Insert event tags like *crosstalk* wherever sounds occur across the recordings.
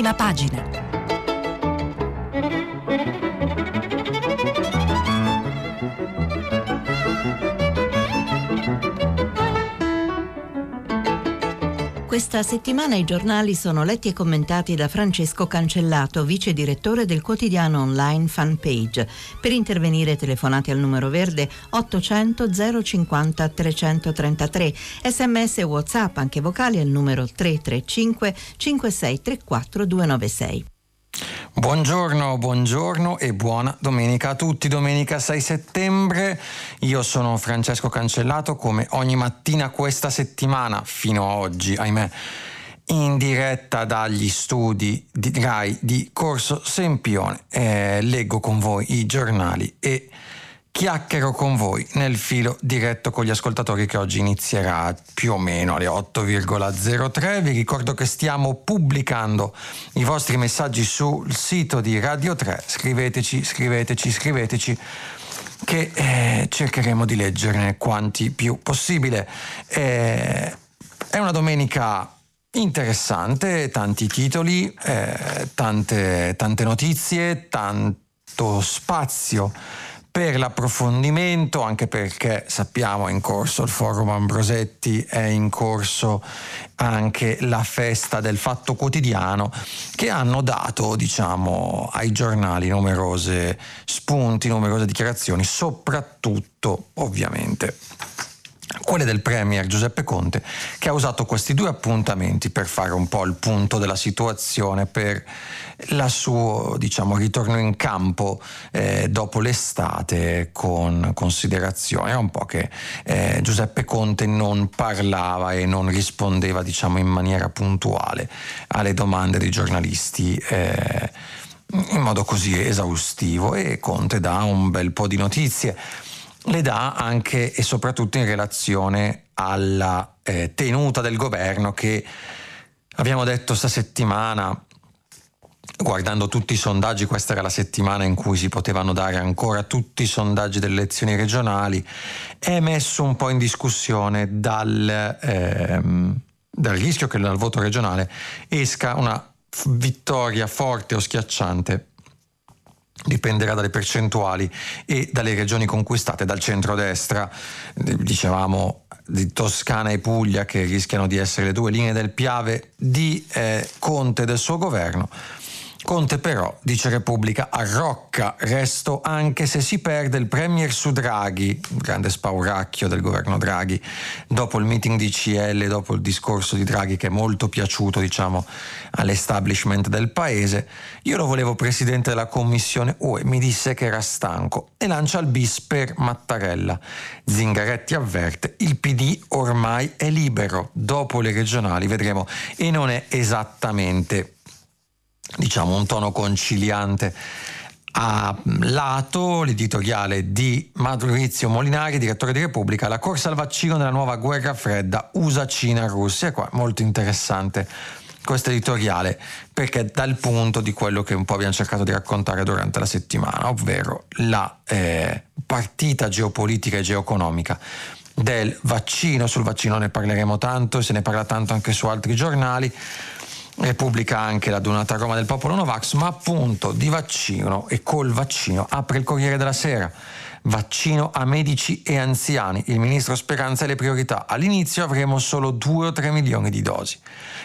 prima pagina. Questa settimana i giornali sono letti e commentati da Francesco Cancellato, vice direttore del quotidiano online Fanpage. Per intervenire telefonate al numero verde 800 050 333, sms e whatsapp anche vocali al numero 335 5634 296. Buongiorno, buongiorno e buona domenica a tutti. Domenica 6 settembre. Io sono Francesco Cancellato come ogni mattina questa settimana fino a oggi, ahimè, in diretta dagli studi di RAI di Corso Sempione. Eh, leggo con voi i giornali e chiacchiero con voi nel filo diretto con gli ascoltatori che oggi inizierà più o meno alle 8,03. Vi ricordo che stiamo pubblicando i vostri messaggi sul sito di Radio 3. Scriveteci, scriveteci, scriveteci che eh, cercheremo di leggerne quanti più possibile. Eh, è una domenica interessante, tanti titoli, eh, tante, tante notizie, tanto spazio per l'approfondimento, anche perché sappiamo è in corso il forum Ambrosetti, è in corso anche la festa del fatto quotidiano, che hanno dato diciamo, ai giornali numerose spunti, numerose dichiarazioni, soprattutto ovviamente quelle del Premier Giuseppe Conte, che ha usato questi due appuntamenti per fare un po' il punto della situazione, per il suo diciamo, ritorno in campo eh, dopo l'estate con considerazione. Era un po' che eh, Giuseppe Conte non parlava e non rispondeva diciamo, in maniera puntuale alle domande dei giornalisti. Eh, in modo così esaustivo e Conte dà un bel po' di notizie le dà anche e soprattutto in relazione alla eh, tenuta del governo che abbiamo detto sta settimana guardando tutti i sondaggi, questa era la settimana in cui si potevano dare ancora tutti i sondaggi delle elezioni regionali, è messo un po' in discussione dal, ehm, dal rischio che dal voto regionale esca una vittoria forte o schiacciante dipenderà dalle percentuali e dalle regioni conquistate dal centrodestra, dicevamo di Toscana e Puglia che rischiano di essere le due linee del Piave di eh, Conte e del suo governo Conte però, dice Repubblica, arrocca, resto anche se si perde il premier su Draghi, grande spauracchio del governo Draghi, dopo il meeting di CL, dopo il discorso di Draghi che è molto piaciuto diciamo, all'establishment del paese. Io lo volevo presidente della commissione UE, mi disse che era stanco e lancia il bis per Mattarella. Zingaretti avverte, il PD ormai è libero, dopo le regionali vedremo e non è esattamente diciamo un tono conciliante. A lato l'editoriale di Maurizio Molinari, direttore di Repubblica, la corsa al vaccino della nuova guerra fredda USA, Cina, Russia. Qua molto interessante questo editoriale perché dal punto di quello che un po' abbiamo cercato di raccontare durante la settimana, ovvero la eh, partita geopolitica e geoeconomica del vaccino, sul vaccino ne parleremo tanto, se ne parla tanto anche su altri giornali Repubblica anche la donata Roma del popolo Novax, ma appunto di vaccino e col vaccino apre il Corriere della Sera. Vaccino a medici e anziani. Il ministro Speranza e le priorità. All'inizio avremo solo 2 o 3 milioni di dosi.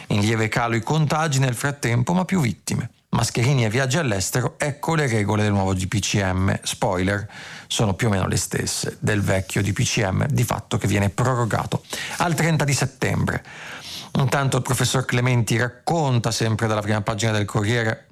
In lieve calo i contagi nel frattempo, ma più vittime. Mascherini e viaggi all'estero, ecco le regole del nuovo DPCM. Spoiler, sono più o meno le stesse del vecchio DPCM, di fatto che viene prorogato al 30 di settembre. Intanto il professor Clementi racconta sempre dalla prima pagina del Corriere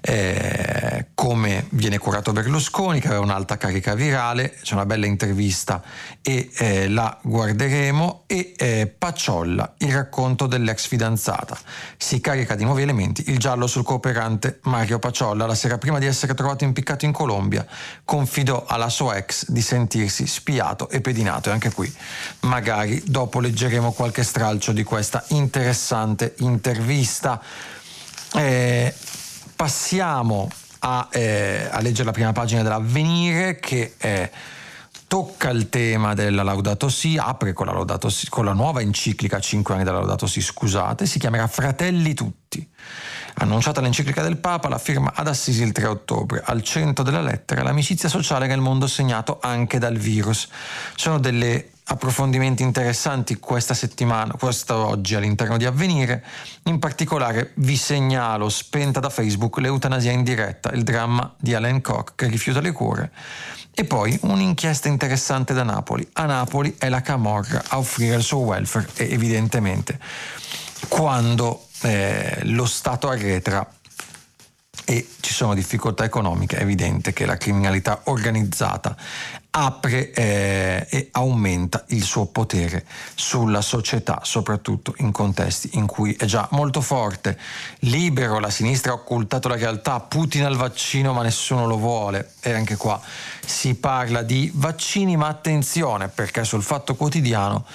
eh, come viene curato Berlusconi, che aveva un'alta carica virale, c'è una bella intervista e eh, la guarderemo, e eh, Pacciolla, il racconto dell'ex fidanzata. Si carica di nuovi elementi, il giallo sul cooperante Mario Pacciolla, la sera prima di essere trovato impiccato in Colombia, confidò alla sua ex di sentirsi spiato e pedinato. E anche qui magari dopo leggeremo qualche stralcio di questa interessante intervista. Eh, passiamo a, eh, a, leggere la prima pagina dell'avvenire che eh, tocca il tema della Laudato Si, apre con la, Laudato si, con la nuova enciclica 5 anni della Laudato Si, scusate, si chiamerà Fratelli Tutti Annunciata l'enciclica del Papa, la firma ad Assisi il 3 ottobre. Al centro della lettera l'amicizia sociale nel mondo segnato anche dal virus. Sono delle approfondimenti interessanti questa settimana, questo oggi all'interno di Avvenire. In particolare vi segnalo, spenta da Facebook, l'eutanasia in diretta, il dramma di Alan Koch che rifiuta le cure. E poi un'inchiesta interessante da Napoli. A Napoli è la Camorra a offrire il suo welfare e evidentemente quando eh, lo Stato arretra e ci sono difficoltà economiche, è evidente che la criminalità organizzata apre eh, e aumenta il suo potere sulla società, soprattutto in contesti in cui è già molto forte. Libero, la sinistra ha occultato la realtà, Putin al vaccino ma nessuno lo vuole e anche qua si parla di vaccini ma attenzione perché sul fatto quotidiano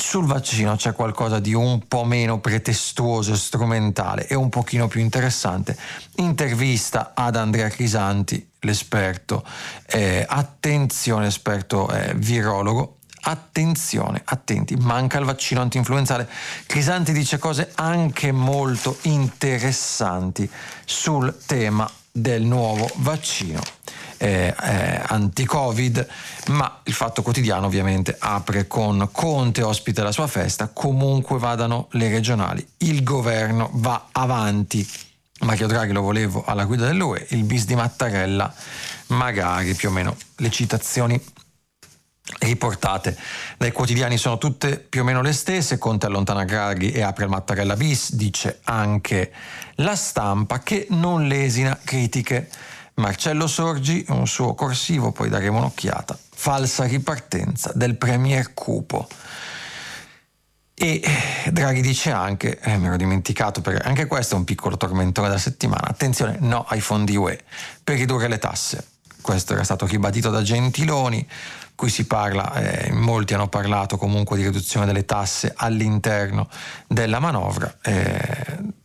sul vaccino c'è qualcosa di un po' meno pretestuoso e strumentale e un pochino più interessante. Intervista ad Andrea Crisanti, l'esperto, eh, attenzione, esperto eh, virologo, attenzione, attenti, manca il vaccino antinfluenzale. Crisanti dice cose anche molto interessanti sul tema del nuovo vaccino eh, eh, anti-Covid, ma il Fatto Quotidiano ovviamente apre con Conte ospita la sua festa, comunque vadano le regionali, il governo va avanti. Mario Draghi lo volevo alla guida dell'UE, il bis di Mattarella, magari più o meno le citazioni riportate dai quotidiani sono tutte più o meno le stesse, Conte allontana Draghi e apre il Mattarella bis, dice anche la stampa che non lesina critiche Marcello Sorgi, un suo corsivo, poi daremo un'occhiata. Falsa ripartenza del Premier Cupo. E Draghi dice anche, eh, mi ero dimenticato, perché anche questo è un piccolo tormentore della settimana, attenzione, no ai fondi UE per ridurre le tasse. Questo era stato ribadito da Gentiloni, qui si parla, eh, molti hanno parlato comunque di riduzione delle tasse all'interno della manovra. Eh,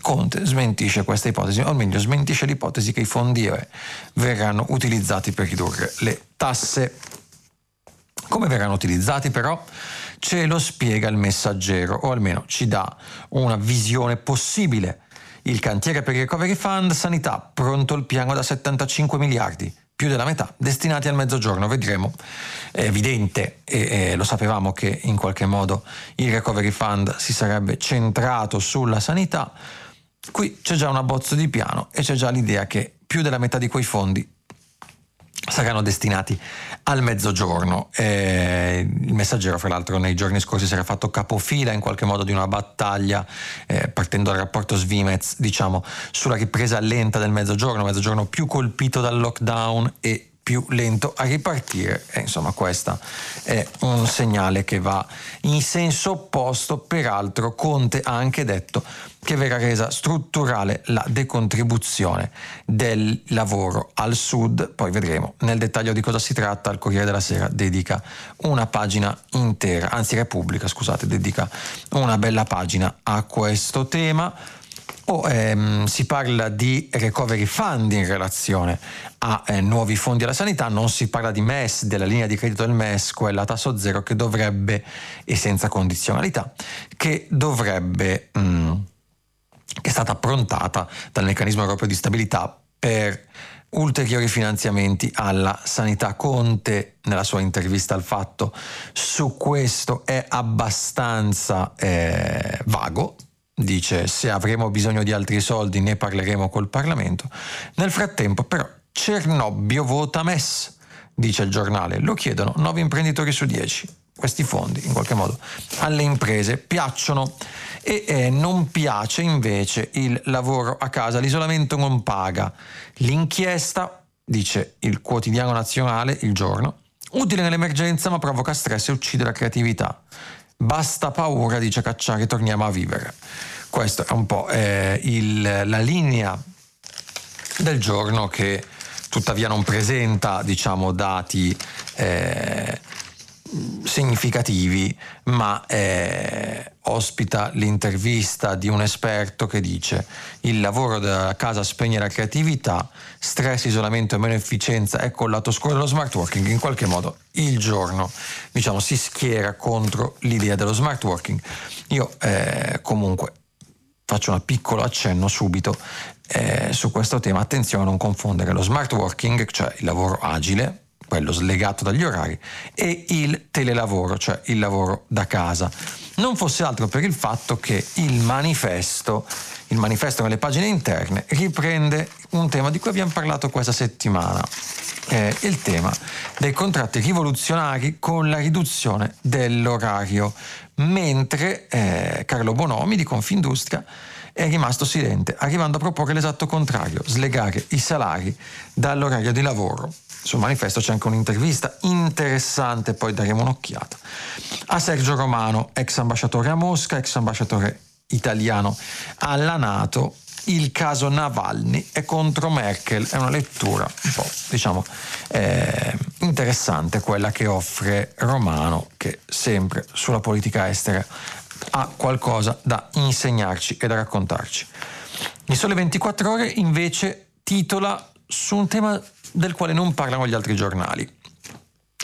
Conte smentisce questa ipotesi, o meglio smentisce l'ipotesi che i fondi UE verranno utilizzati per ridurre le tasse. Come verranno utilizzati però? Ce lo spiega il messaggero, o almeno ci dà una visione possibile. Il cantiere per il Recovery Fund Sanità, pronto il piano da 75 miliardi, più della metà destinati al mezzogiorno, vedremo. È evidente e, e, lo sapevamo che in qualche modo il Recovery Fund si sarebbe centrato sulla sanità Qui c'è già un abbozzo di piano e c'è già l'idea che più della metà di quei fondi saranno destinati al mezzogiorno. Eh, il messaggero, fra l'altro, nei giorni scorsi si era fatto capofila in qualche modo di una battaglia, eh, partendo dal rapporto Svimez, diciamo, sulla ripresa lenta del mezzogiorno, mezzogiorno più colpito dal lockdown e più lento a ripartire. E insomma questo è un segnale che va in senso opposto peraltro Conte ha anche detto che verrà resa strutturale la decontribuzione del lavoro al sud. Poi vedremo. Nel dettaglio di cosa si tratta il Corriere della Sera dedica una pagina intera anzi Repubblica scusate dedica una bella pagina a questo tema Oh, ehm, si parla di recovery fund in relazione a eh, nuovi fondi alla sanità, non si parla di MES, della linea di credito del MES, quella a tasso zero che dovrebbe, e senza condizionalità, che dovrebbe, mh, mm, è stata approntata dal meccanismo europeo di stabilità per ulteriori finanziamenti alla sanità. Conte, nella sua intervista al fatto, su questo è abbastanza eh, vago, dice se avremo bisogno di altri soldi ne parleremo col Parlamento. Nel frattempo però Cernobbio vota MES, dice il giornale, lo chiedono 9 imprenditori su 10. Questi fondi in qualche modo alle imprese piacciono e eh, non piace invece il lavoro a casa, l'isolamento non paga. L'inchiesta, dice il quotidiano nazionale, il giorno, utile nell'emergenza ma provoca stress e uccide la creatività. Basta paura, dice Cacciari, torniamo a vivere. Questa è un po' eh, il, la linea del giorno che tuttavia non presenta diciamo, dati eh, significativi, ma eh, ospita l'intervista di un esperto che dice il lavoro della casa spegne la creatività, stress, isolamento e meno efficienza, ecco il lato scuro dello smart working, in qualche modo il giorno diciamo, si schiera contro l'idea dello smart working. Io eh, comunque faccio un piccolo accenno subito eh, su questo tema. Attenzione a non confondere lo smart working, cioè il lavoro agile, quello slegato dagli orari, e il telelavoro, cioè il lavoro da casa. Non fosse altro per il fatto che il manifesto, il manifesto nelle pagine interne, riprende un tema di cui abbiamo parlato questa settimana. Eh, il tema dei contratti rivoluzionari con la riduzione dell'orario mentre eh, Carlo Bonomi di Confindustria è rimasto silente, arrivando a proporre l'esatto contrario, slegare i salari dall'orario di lavoro. Sul manifesto c'è anche un'intervista interessante, poi daremo un'occhiata. A Sergio Romano, ex ambasciatore a Mosca, ex ambasciatore italiano alla Nato, il caso Navalny è contro Merkel è una lettura un po' diciamo eh, interessante quella che offre Romano che sempre sulla politica estera ha qualcosa da insegnarci e da raccontarci. Il Sole 24 ore invece titola su un tema del quale non parlano gli altri giornali,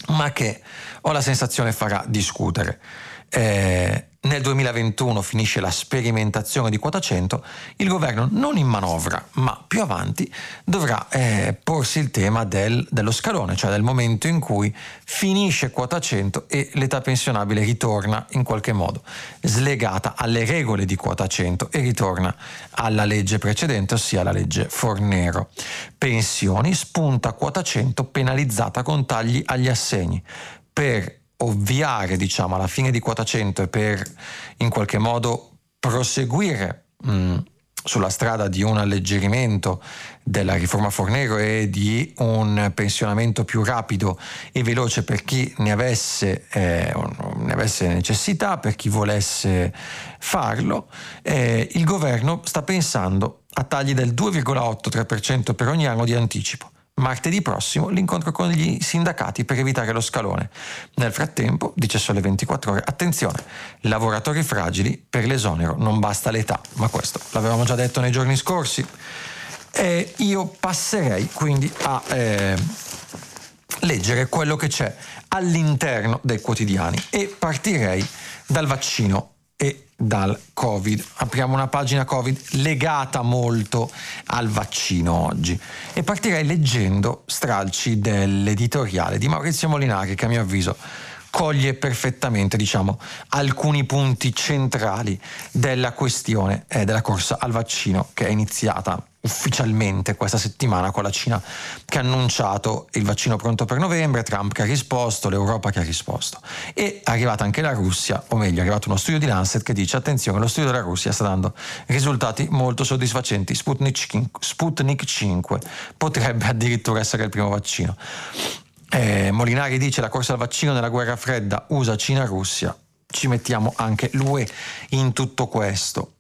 ma che ho la sensazione farà discutere. Eh, nel 2021 finisce la sperimentazione di quota 100, il governo non in manovra, ma più avanti dovrà eh, porsi il tema del, dello scalone, cioè del momento in cui finisce quota 100 e l'età pensionabile ritorna in qualche modo slegata alle regole di quota 100 e ritorna alla legge precedente, ossia la legge Fornero. Pensioni spunta quota 100 penalizzata con tagli agli assegni. Per ovviare diciamo, alla fine di quota 100 e per in qualche modo proseguire mh, sulla strada di un alleggerimento della riforma Fornero e di un pensionamento più rapido e veloce per chi ne avesse, eh, ne avesse necessità, per chi volesse farlo, eh, il governo sta pensando a tagli del 2,83% per ogni anno di anticipo. Martedì prossimo l'incontro con gli sindacati per evitare lo scalone. Nel frattempo, dice Sole 24 ore, attenzione, lavoratori fragili per l'esonero non basta l'età, ma questo l'avevamo già detto nei giorni scorsi. E io passerei quindi a eh, leggere quello che c'è all'interno dei quotidiani e partirei dal vaccino e dal Covid. Apriamo una pagina Covid legata molto al vaccino oggi e partirei leggendo stralci dell'editoriale di Maurizio Molinari che a mio avviso coglie perfettamente diciamo, alcuni punti centrali della questione eh, della corsa al vaccino che è iniziata ufficialmente questa settimana con la Cina che ha annunciato il vaccino pronto per novembre, Trump che ha risposto, l'Europa che ha risposto. E è arrivata anche la Russia, o meglio è arrivato uno studio di Lancet che dice attenzione, lo studio della Russia sta dando risultati molto soddisfacenti, Sputnik 5 potrebbe addirittura essere il primo vaccino. Eh, Molinari dice la corsa al vaccino nella guerra fredda USA Cina-Russia, ci mettiamo anche l'UE in tutto questo.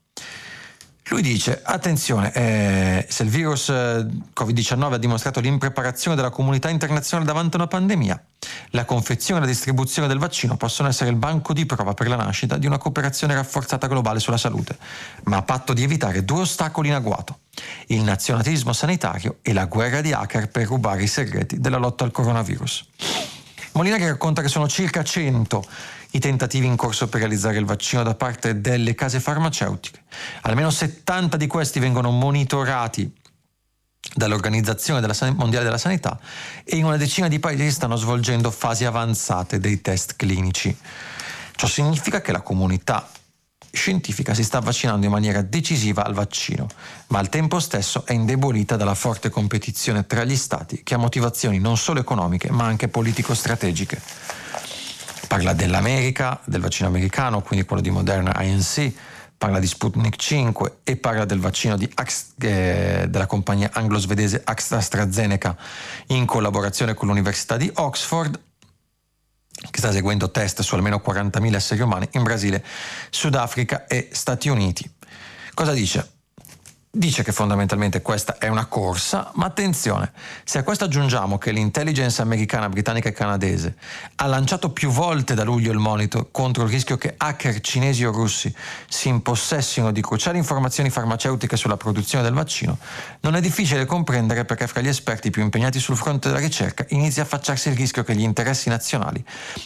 Lui dice, attenzione, eh, se il virus eh, Covid-19 ha dimostrato l'impreparazione della comunità internazionale davanti a una pandemia, la confezione e la distribuzione del vaccino possono essere il banco di prova per la nascita di una cooperazione rafforzata globale sulla salute, ma a patto di evitare due ostacoli in agguato, il nazionalismo sanitario e la guerra di hacker per rubare i segreti della lotta al coronavirus. Molinari racconta che sono circa 100 i tentativi in corso per realizzare il vaccino da parte delle case farmaceutiche. Almeno 70 di questi vengono monitorati dall'Organizzazione della San- Mondiale della Sanità e in una decina di paesi stanno svolgendo fasi avanzate dei test clinici. Ciò significa che la comunità scientifica si sta vaccinando in maniera decisiva al vaccino, ma al tempo stesso è indebolita dalla forte competizione tra gli stati che ha motivazioni non solo economiche ma anche politico-strategiche. Parla dell'America, del vaccino americano, quindi quello di Moderna INC, parla di Sputnik 5 e parla del vaccino di, eh, della compagnia anglo-svedese AstraZeneca in collaborazione con l'Università di Oxford che sta eseguendo test su almeno 40.000 esseri umani in Brasile, Sudafrica e Stati Uniti. Cosa dice? Dice che fondamentalmente questa è una corsa, ma attenzione, se a questo aggiungiamo che l'intelligence americana, britannica e canadese ha lanciato più volte da luglio il monito contro il rischio che hacker cinesi o russi si impossessino di cruciali informazioni farmaceutiche sulla produzione del vaccino, non è difficile comprendere perché fra gli esperti più impegnati sul fronte della ricerca inizia a affacciarsi il rischio che gli interessi nazionali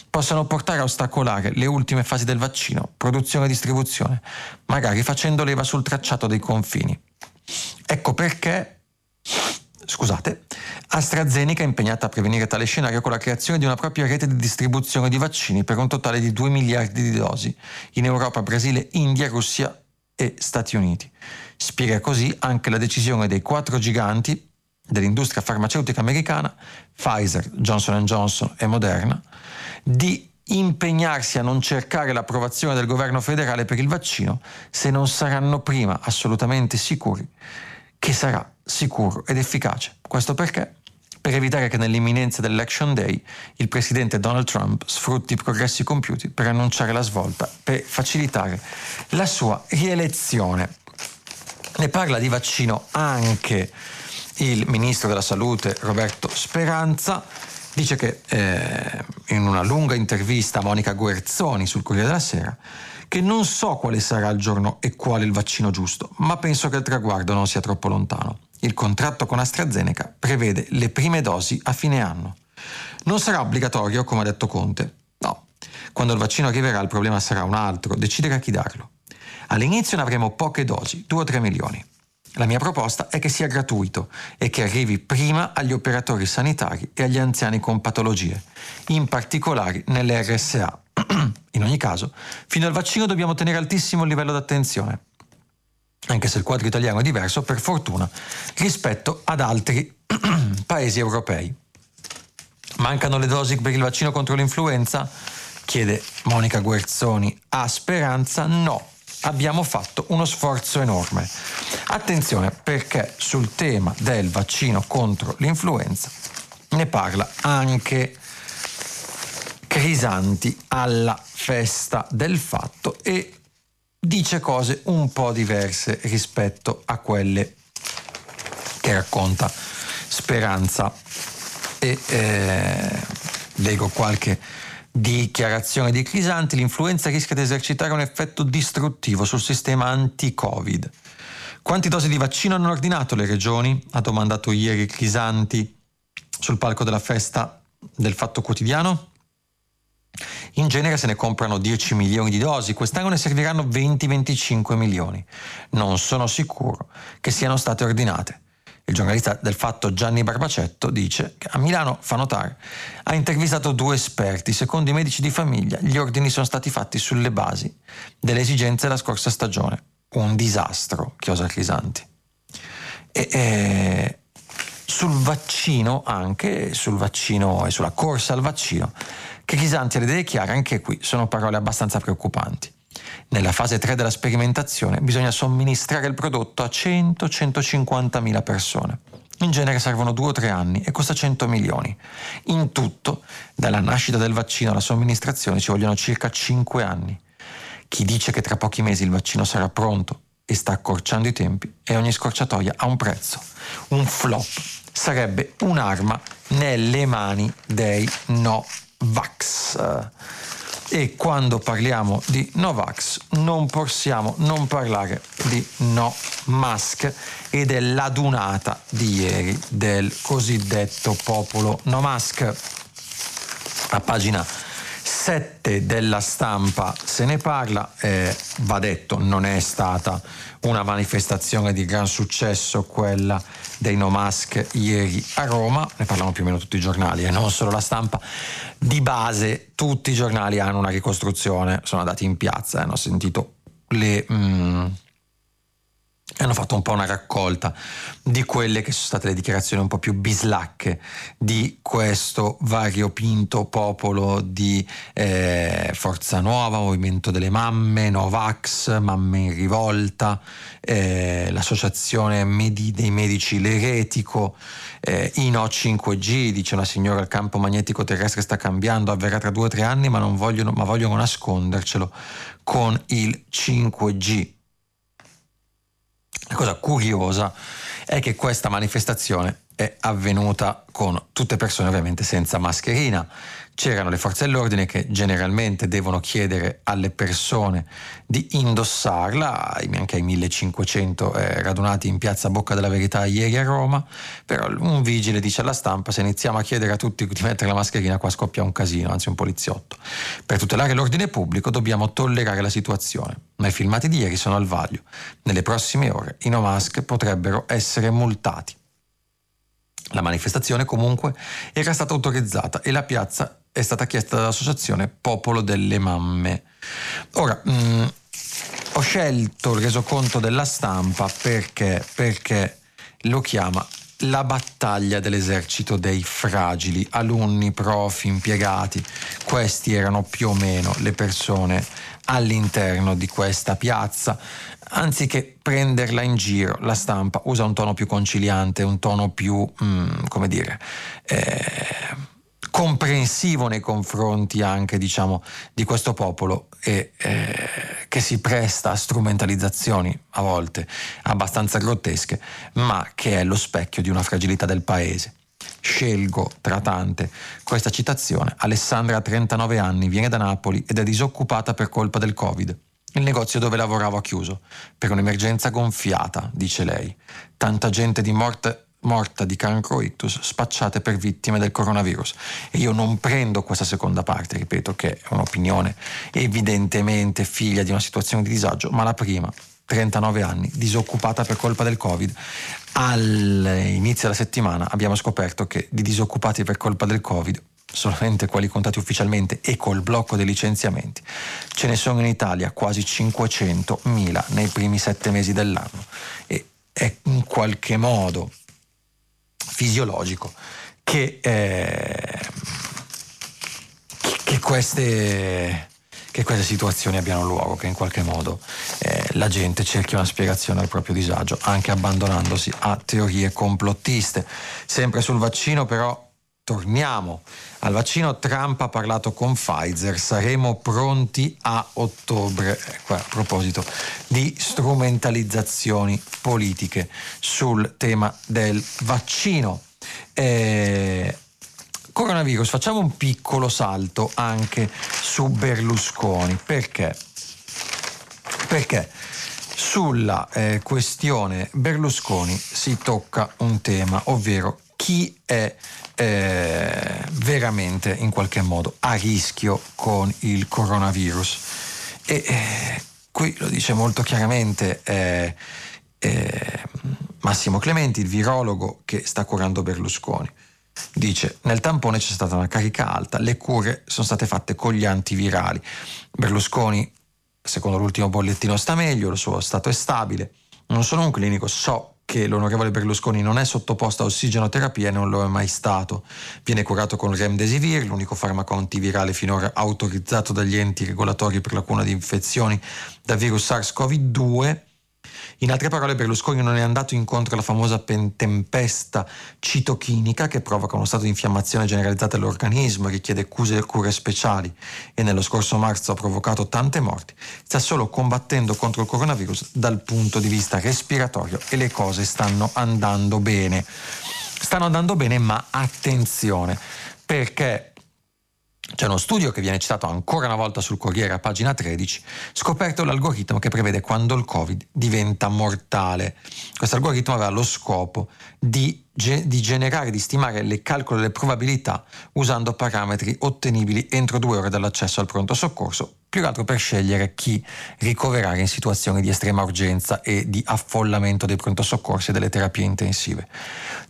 possano portare a ostacolare le ultime fasi del vaccino, produzione e distribuzione, magari facendo leva sul tracciato dei confini. Ecco perché, scusate, AstraZeneca è impegnata a prevenire tale scenario con la creazione di una propria rete di distribuzione di vaccini per un totale di 2 miliardi di dosi in Europa, Brasile, India, Russia e Stati Uniti. Spiega così anche la decisione dei quattro giganti dell'industria farmaceutica americana, Pfizer, Johnson Johnson e Moderna, di impegnarsi a non cercare l'approvazione del governo federale per il vaccino se non saranno prima assolutamente sicuri che sarà sicuro ed efficace. Questo perché? Per evitare che nell'imminenza dell'Election Day il presidente Donald Trump sfrutti i progressi compiuti per annunciare la svolta, per facilitare la sua rielezione. Ne parla di vaccino anche il ministro della Salute Roberto Speranza. Dice che eh, in una lunga intervista a Monica Guerzoni sul Corriere della Sera che non so quale sarà il giorno e quale il vaccino giusto, ma penso che il traguardo non sia troppo lontano. Il contratto con AstraZeneca prevede le prime dosi a fine anno. Non sarà obbligatorio, come ha detto Conte. No. Quando il vaccino arriverà il problema sarà un altro, decidere a chi darlo. All'inizio ne avremo poche dosi, 2 o 3 milioni. La mia proposta è che sia gratuito e che arrivi prima agli operatori sanitari e agli anziani con patologie, in particolare nelle RSA, *clears throat* In ogni caso, fino al vaccino dobbiamo tenere altissimo il livello d'attenzione, anche se il quadro italiano è diverso, per fortuna, rispetto ad altri *clears throat* paesi europei. Mancano le dosi per il vaccino contro l'influenza? Chiede Monica Guerzoni. A speranza no. Abbiamo fatto uno sforzo enorme. Attenzione perché sul tema del vaccino contro l'influenza ne parla anche Crisanti alla festa del fatto e dice cose un po' diverse rispetto a quelle che racconta Speranza e eh, leggo qualche dichiarazione di Crisanti, l'influenza rischia di esercitare un effetto distruttivo sul sistema anti-Covid. Quanti dosi di vaccino hanno ordinato le regioni? Ha domandato ieri Crisanti sul palco della festa del Fatto Quotidiano. In genere se ne comprano 10 milioni di dosi, quest'anno ne serviranno 20-25 milioni. Non sono sicuro che siano state ordinate. Il giornalista del fatto Gianni Barbacetto dice che a Milano fa notare ha intervistato due esperti. Secondo i medici di famiglia, gli ordini sono stati fatti sulle basi delle esigenze della scorsa stagione. Un disastro, chiosa Crisanti. E, e sul vaccino anche, sul vaccino e sulla corsa al vaccino, Crisanti e le idee chiare, anche qui sono parole abbastanza preoccupanti. Nella fase 3 della sperimentazione bisogna somministrare il prodotto a 100-150 mila persone. In genere servono 2 o 3 anni e costa 100 milioni. In tutto, dalla nascita del vaccino alla somministrazione ci vogliono circa 5 anni. Chi dice che tra pochi mesi il vaccino sarà pronto e sta accorciando i tempi e ogni scorciatoia ha un prezzo. Un flop sarebbe un'arma nelle mani dei no Vax. E quando parliamo di Novax non possiamo non parlare di No Mask e dell'adunata di ieri del cosiddetto popolo No Mask. A pagina 7 della stampa se ne parla, eh, va detto, non è stata una manifestazione di gran successo quella dei No Mask ieri a Roma, ne parlano più o meno tutti i giornali e non solo la stampa. Di base tutti i giornali hanno una ricostruzione, sono andati in piazza, hanno sentito le... Mm, hanno fatto un po' una raccolta di quelle che sono state le dichiarazioni un po' più bislacche di questo variopinto popolo di eh, Forza Nuova, Movimento delle Mamme, Novax, Mamme in Rivolta, eh, l'Associazione Medi- dei Medici L'Eretico, eh, INO 5G, dice una signora, il campo magnetico terrestre sta cambiando, avverrà tra due o tre anni, ma, vogliono, ma vogliono nascondercelo con il 5G la cosa curiosa è che questa manifestazione è avvenuta con tutte persone ovviamente senza mascherina. C'erano le forze dell'ordine che generalmente devono chiedere alle persone di indossarla, anche ai 1500 eh, radunati in piazza Bocca della Verità ieri a Roma, però un vigile dice alla stampa se iniziamo a chiedere a tutti di mettere la mascherina qua scoppia un casino, anzi un poliziotto. Per tutelare l'ordine pubblico dobbiamo tollerare la situazione, ma i filmati di ieri sono al vaglio. Nelle prossime ore i no mask potrebbero essere multati. La manifestazione comunque era stata autorizzata e la piazza è stata chiesta dall'associazione Popolo delle Mamme. Ora, mh, mm, ho scelto il resoconto della stampa perché, perché lo chiama la battaglia dell'esercito dei fragili, alunni, profi, impiegati. Questi erano più o meno le persone all'interno di questa piazza anziché prenderla in giro, la stampa usa un tono più conciliante, un tono più, mm, come dire, eh, comprensivo nei confronti anche, diciamo, di questo popolo e eh, che si presta a strumentalizzazioni a volte abbastanza grottesche, ma che è lo specchio di una fragilità del paese. Scelgo tra tante questa citazione. Alessandra ha 39 anni, viene da Napoli ed è disoccupata per colpa del Covid. Il negozio dove lavoravo ha chiuso, per un'emergenza gonfiata, dice lei. Tanta gente di morte morta di cancro ictus spacciate per vittime del coronavirus. E io non prendo questa seconda parte, ripeto che è un'opinione evidentemente figlia di una situazione di disagio, ma la prima, 39 anni, disoccupata per colpa del Covid. All'inizio della settimana abbiamo scoperto che di disoccupati per colpa del Covid solamente quelli contati ufficialmente e col blocco dei licenziamenti, ce ne sono in Italia quasi 500.000 nei primi sette mesi dell'anno e è in qualche modo fisiologico che, eh, che, queste, che, queste, situazioni abbiano luogo, che in qualche modo eh, la gente cerchi una spiegazione al proprio disagio, anche abbandonandosi a teorie complottiste. Sempre sul vaccino però torniamo al vaccino. Trump ha parlato con Pfizer, saremo pronti a ottobre. Ecco, a proposito di strumentalizzazioni politiche sul tema del vaccino. Eh, coronavirus, facciamo un piccolo salto anche su Berlusconi. Perché? Perché sulla eh, questione Berlusconi si tocca un tema, ovvero chi è eh, veramente in qualche modo a rischio con il coronavirus. E eh, qui lo dice molto chiaramente eh, eh, Massimo Clementi, il virologo che sta curando Berlusconi. Dice, nel tampone c'è stata una carica alta, le cure sono state fatte con gli antivirali. Berlusconi, secondo l'ultimo bollettino, sta meglio, il suo stato è stabile. Non sono un clinico, so che l'onorevole Berlusconi non è sottoposto a ossigenoterapia e non lo è mai stato. Viene curato con Remdesivir, l'unico farmaco antivirale finora autorizzato dagli enti regolatori per la cura di infezioni da virus SARS-CoV-2 in altre parole, Berlusconi non è andato incontro alla famosa tempesta citochinica che provoca uno stato di infiammazione generalizzata dell'organismo, richiede cure, cure speciali e nello scorso marzo ha provocato tante morti. Sta solo combattendo contro il coronavirus dal punto di vista respiratorio e le cose stanno andando bene. Stanno andando bene, ma attenzione, perché c'è uno studio che viene citato ancora una volta sul Corriere a pagina 13, scoperto l'algoritmo che prevede quando il Covid diventa mortale. Questo algoritmo aveva lo scopo di, di generare, di stimare le calcoli delle probabilità usando parametri ottenibili entro due ore dall'accesso al pronto soccorso più che altro per scegliere chi ricoverare in situazioni di estrema urgenza e di affollamento dei pronto soccorsi e delle terapie intensive.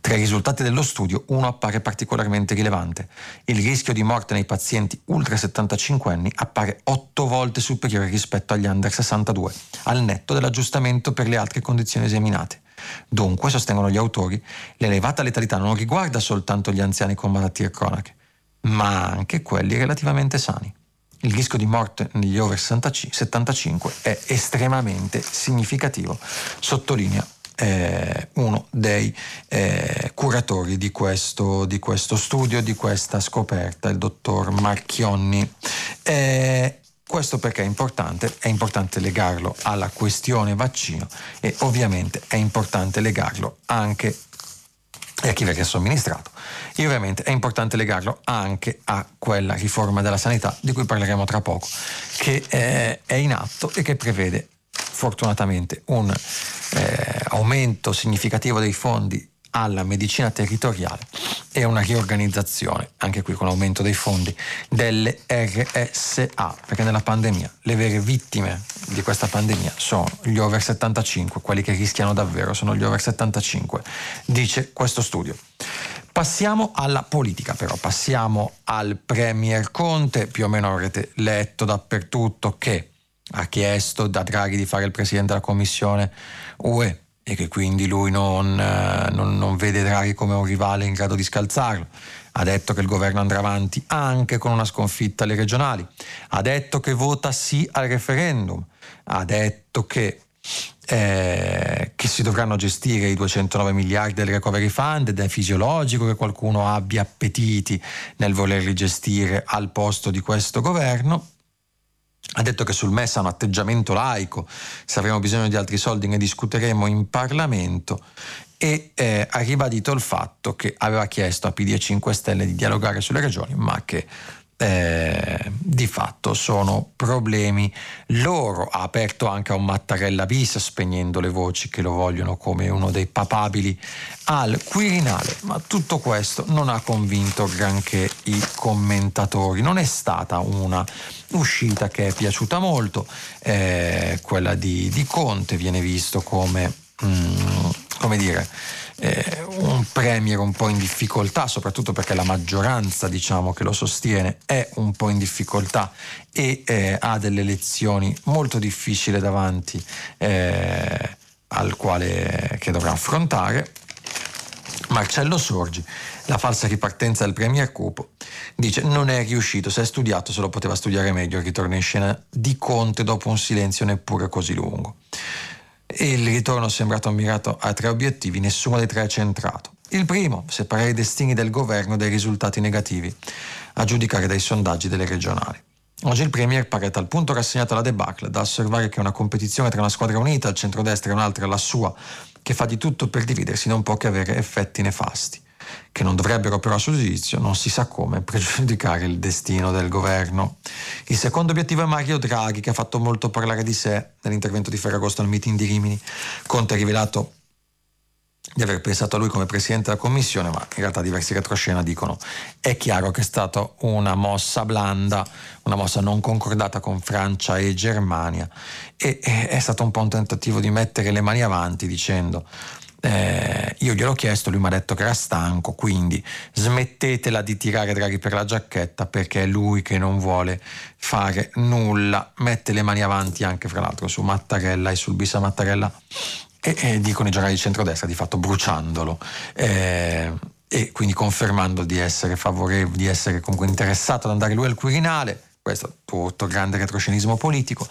Tra i risultati dello studio uno appare particolarmente rilevante. Il rischio di morte nei pazienti ultra 75 anni appare 8 volte superiore rispetto agli under 62, al netto dell'aggiustamento per le altre condizioni esaminate. Dunque, sostengono gli autori, l'elevata letalità non riguarda soltanto gli anziani con malattie croniche, ma anche quelli relativamente sani il rischio di morte negli over 75 è estremamente significativo, sottolinea eh, uno dei eh, curatori di questo, di questo, studio, di questa scoperta, il dottor Marchionni. Eh, Questo perché è importante? È importante legarlo alla questione vaccino e ovviamente è importante legarlo anche e a chi viene somministrato. E ovviamente è importante legarlo anche a quella riforma della sanità di cui parleremo tra poco, che eh, è in atto e che prevede fortunatamente un eh, aumento significativo dei fondi alla medicina territoriale. E una riorganizzazione, anche qui con l'aumento dei fondi, delle RSA, perché nella pandemia le vere vittime di questa pandemia sono gli over 75, quelli che rischiano davvero sono gli over 75, dice questo studio. Passiamo alla politica però, passiamo al Premier Conte, più o meno avrete letto dappertutto che ha chiesto da Draghi di fare il Presidente della Commissione UE e che quindi lui non, eh, non, non vede Draghi come un rivale in grado di scalzarlo. Ha detto che il governo andrà avanti anche con una sconfitta alle regionali. Ha detto che vota sì al referendum. Ha detto che eh, che si dovranno gestire i 209 miliardi del recovery fund ed è fisiologico che qualcuno abbia appetiti nel volerli gestire al posto di questo governo ha detto che sul MES ha un atteggiamento laico, se avremo bisogno di altri soldi ne discuteremo in Parlamento. E eh, ha ribadito il fatto che aveva chiesto a PD e 5 Stelle di dialogare sulle regioni, ma che eh, di fatto sono problemi loro. Ha aperto anche a un Mattarella bis spegnendo le voci che lo vogliono come uno dei papabili al Quirinale, ma tutto questo non ha convinto granché i commentatori. Non è stata una uscita che è piaciuta molto, eh, quella di, di, Conte viene visto come, mm, come dire, eh, un premier un po' in difficoltà, soprattutto perché la maggioranza diciamo, che lo sostiene è un po' in difficoltà e eh, ha delle elezioni molto difficili davanti eh, al quale che dovrà affrontare. Marcello Sorgi, la falsa ripartenza del Premier Cupo, dice non è riuscito, se è studiato se lo poteva studiare meglio il ritorno in scena di Conte dopo un silenzio neppure così lungo e il ritorno è sembrato mirato a tre obiettivi, nessuno dei tre è centrato. Il primo, separare i destini del governo dai risultati negativi, a giudicare dai sondaggi delle regionali. Oggi il Premier pare a tal punto rassegnato alla debacle da osservare che una competizione tra una squadra unita, il centrodestra e un'altra, la sua, che fa di tutto per dividersi, non può che avere effetti nefasti che non dovrebbero però a suo giudizio, non si sa come, *laughs* pregiudicare il destino del governo. Il secondo obiettivo è Mario Draghi, che ha fatto molto parlare di sé nell'intervento di Ferragosto al meeting di Rimini. Conte ha rivelato di aver pensato a lui come presidente della commissione, ma in realtà diversi retroscena dicono è chiaro che è stata una mossa blanda, una mossa non concordata con Francia e Germania e è stato un po' un tentativo di mettere le mani avanti dicendo eh, io gliel'ho chiesto, lui mi ha detto che era stanco, quindi smettetela di tirare Draghi per la giacchetta perché è lui che non vuole fare nulla, mette le mani avanti anche fra l'altro su Mattarella e sul Bisa Mattarella e, e dicono i giornali di centrodestra di fatto bruciandolo. Eh, e quindi confermando di essere favorevole, di essere comunque interessato ad andare lui al Quirinale questo tutto grande retroscenismo politico.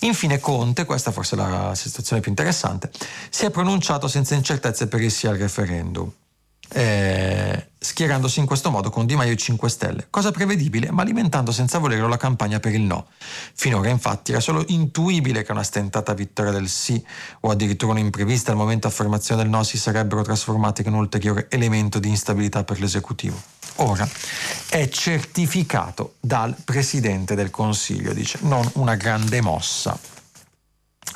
Infine Conte, questa forse è la situazione più interessante, si è pronunciato senza incertezze per il sì al referendum. Eh, schierandosi in questo modo con Di Maio e 5 Stelle, cosa prevedibile ma alimentando senza volerlo la campagna per il no. Finora infatti era solo intuibile che una stentata vittoria del sì o addirittura un'imprevista al momento affermazione del no si sarebbero trasformate in un ulteriore elemento di instabilità per l'esecutivo ora è certificato dal Presidente del Consiglio, dice, non una grande mossa,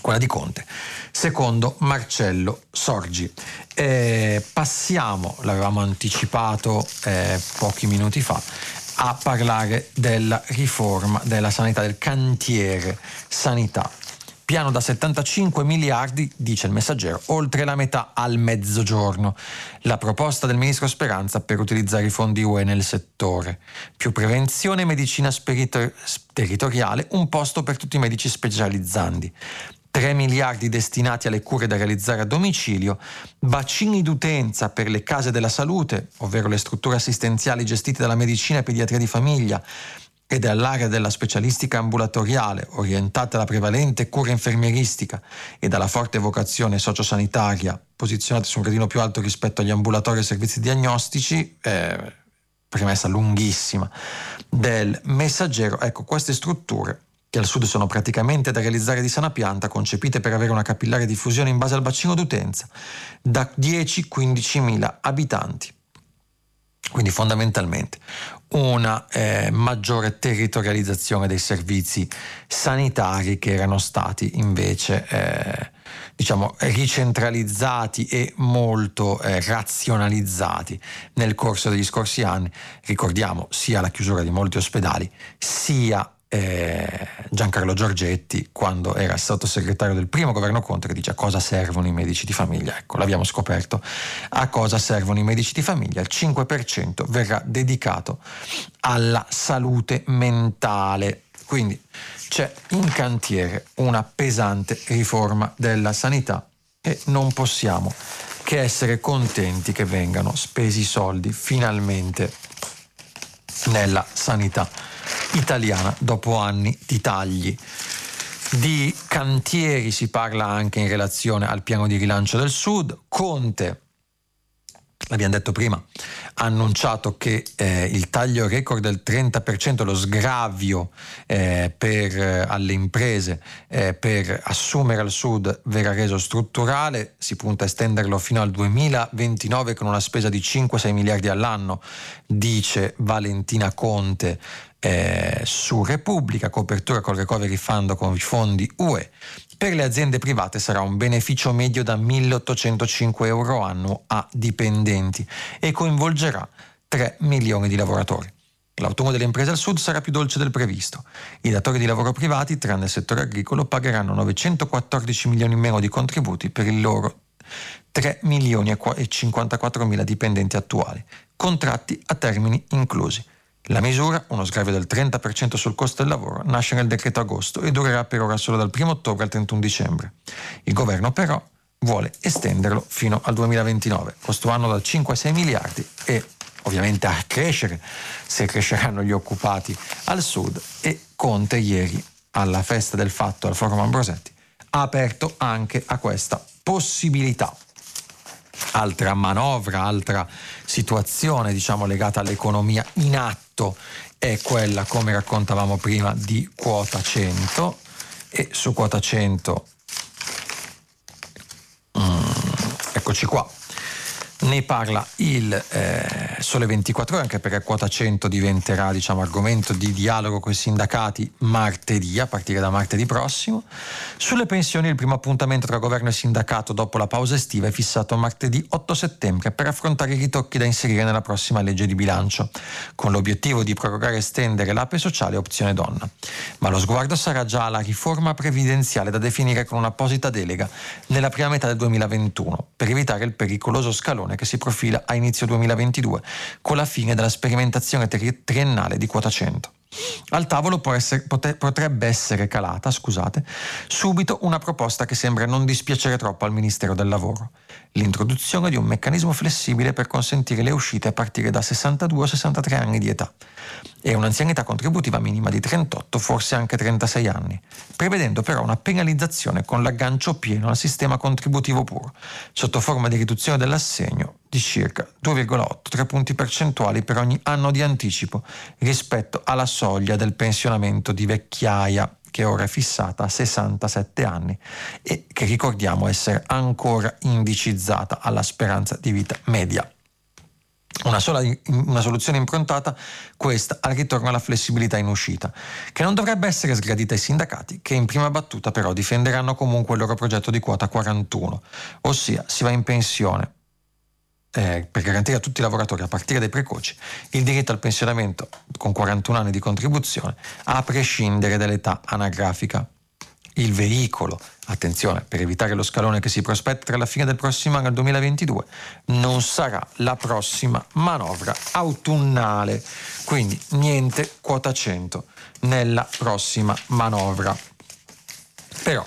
quella di Conte. Secondo Marcello Sorgi. Eh, passiamo, l'avevamo anticipato eh, pochi minuti fa, a parlare della riforma della sanità, del cantiere sanità Piano da 75 miliardi, dice il messaggero, oltre la metà al mezzogiorno. La proposta del ministro Speranza per utilizzare i fondi UE nel settore. Più prevenzione e medicina speritor- territoriale, un posto per tutti i medici specializzanti. 3 miliardi destinati alle cure da realizzare a domicilio, bacini d'utenza per le case della salute, ovvero le strutture assistenziali gestite dalla medicina e pediatria di famiglia, e dall'area della specialistica ambulatoriale orientata alla prevalente cura infermieristica e dalla forte vocazione sociosanitaria posizionata su un gradino più alto rispetto agli ambulatori e servizi diagnostici, eh, premessa lunghissima del messaggero, ecco queste strutture che al sud sono praticamente da realizzare di sana pianta, concepite per avere una capillare diffusione in base al bacino d'utenza, da 10-15 mila abitanti. Quindi fondamentalmente una eh, maggiore territorializzazione dei servizi sanitari che erano stati invece eh, diciamo, ricentralizzati e molto eh, razionalizzati nel corso degli scorsi anni. Ricordiamo sia la chiusura di molti ospedali, sia eh, Giancarlo Giorgetti, quando era sottosegretario del primo governo Conte, che dice a cosa servono i medici di famiglia. Ecco, l'abbiamo scoperto. A cosa servono i medici di famiglia? Il 5% verrà dedicato alla salute mentale. Quindi c'è in cantiere una pesante riforma della sanità e non possiamo che essere contenti che vengano spesi i soldi finalmente nella sanità italiana dopo anni di tagli. Di cantieri si parla anche in relazione al piano di rilancio del Sud. Conte l'abbiamo detto prima, ha annunciato che eh, il taglio record del 30%, lo sgravio eh, per, eh, alle imprese eh, per assumere al sud verrà reso strutturale, si punta a estenderlo fino al 2029 con una spesa di 5-6 miliardi all'anno, dice Valentina Conte, eh, su Repubblica, copertura col recovery fund con i fondi UE. Per le aziende private sarà un beneficio medio da 1.805 euro annuo a dipendenti e coinvolgerà 3 milioni di lavoratori. L'autunno delle imprese al sud sarà più dolce del previsto. I datori di lavoro privati, tranne il settore agricolo, pagheranno 914 milioni in meno di contributi per il loro 3 milioni e 54 mila dipendenti attuali, contratti a termini inclusi. La misura, uno sgravio del 30% sul costo del lavoro, nasce nel decreto agosto e durerà per ora solo dal 1 ottobre al 31 dicembre. Il governo però vuole estenderlo fino al 2029, questo anno dal 5 a 6 miliardi e ovviamente a crescere se cresceranno gli occupati al sud e Conte ieri alla festa del fatto al Forum Ambrosetti ha aperto anche a questa possibilità altra manovra, altra situazione diciamo, legata all'economia in atto è quella, come raccontavamo prima, di quota 100 e su quota 100 mm, eccoci qua ne parla il eh, Sole 24 ore, anche perché quota 100 diventerà diciamo, argomento di dialogo con i sindacati martedì, a partire da martedì prossimo. Sulle pensioni il primo appuntamento tra governo e sindacato dopo la pausa estiva è fissato martedì 8 settembre per affrontare i ritocchi da inserire nella prossima legge di bilancio, con l'obiettivo di prorogare e estendere l'ape sociale opzione donna. Ma lo sguardo sarà già alla riforma previdenziale da definire con un'apposita delega nella prima metà del 2021, per evitare il pericoloso scalone situazione che si profila a inizio 2022, con la fine della sperimentazione triennale di quota 100. Al tavolo essere, potrebbe essere calata, scusate, subito una proposta che sembra non dispiacere troppo al Ministero del Lavoro, l'introduzione di un meccanismo flessibile per consentire le uscite a partire da 62 o 63 anni di età. E un'anzianità contributiva minima di 38, forse anche 36 anni, prevedendo però una penalizzazione con l'aggancio pieno al sistema contributivo puro, sotto forma di riduzione dell'assegno di circa 2,8-3 punti percentuali per ogni anno di anticipo rispetto alla soglia del pensionamento di vecchiaia che ora è fissata a 67 anni e che ricordiamo essere ancora indicizzata alla speranza di vita media. Una, sola, una soluzione improntata, questa, al ritorno alla flessibilità in uscita, che non dovrebbe essere sgradita ai sindacati, che in prima battuta però difenderanno comunque il loro progetto di quota 41, ossia si va in pensione eh, per garantire a tutti i lavoratori, a partire dai precoci, il diritto al pensionamento con 41 anni di contribuzione, a prescindere dall'età anagrafica il veicolo, attenzione, per evitare lo scalone che si prospetta tra la fine del prossimo anno e il 2022, non sarà la prossima manovra autunnale. Quindi niente quota 100 nella prossima manovra. Però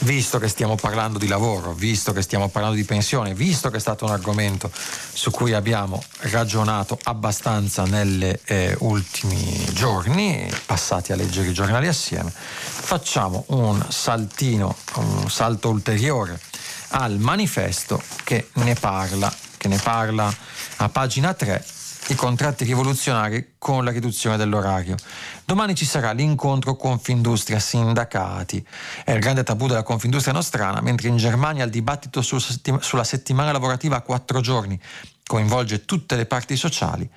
visto che stiamo parlando di lavoro, visto che stiamo parlando di pensione, visto che è stato un argomento su cui abbiamo ragionato abbastanza negli eh, ultimi giorni, passati a leggere i giornali assieme, facciamo un saltino, un salto ulteriore al manifesto che ne parla, che ne parla a pagina 3 i contratti rivoluzionari con la riduzione dell'orario. Domani ci sarà l'incontro Confindustria Sindacati. È il grande tabù della Confindustria nostrana, mentre in Germania il dibattito sulla settimana lavorativa a quattro giorni coinvolge tutte le parti sociali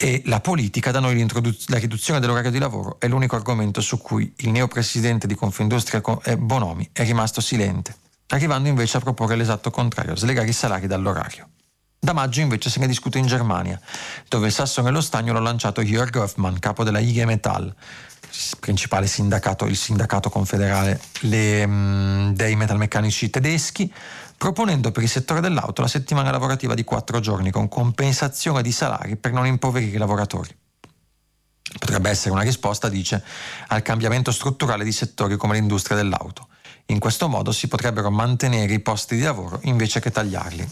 e la politica, da noi la riduzione dell'orario di lavoro è l'unico argomento su cui il neopresidente di Confindustria eh, Bonomi è rimasto silente, arrivando invece a proporre l'esatto contrario, slegare i salari dall'orario. Da maggio invece se ne discute in Germania, dove il sasso nello stagno l'ha lanciato Jörg Hoffmann, capo della IG Metall, principale sindacato, il sindacato confederale le, um, dei metalmeccanici tedeschi, proponendo per il settore dell'auto la settimana lavorativa di quattro giorni con compensazione di salari per non impoverire i lavoratori. Potrebbe essere una risposta, dice, al cambiamento strutturale di settori come l'industria dell'auto. In questo modo si potrebbero mantenere i posti di lavoro invece che tagliarli.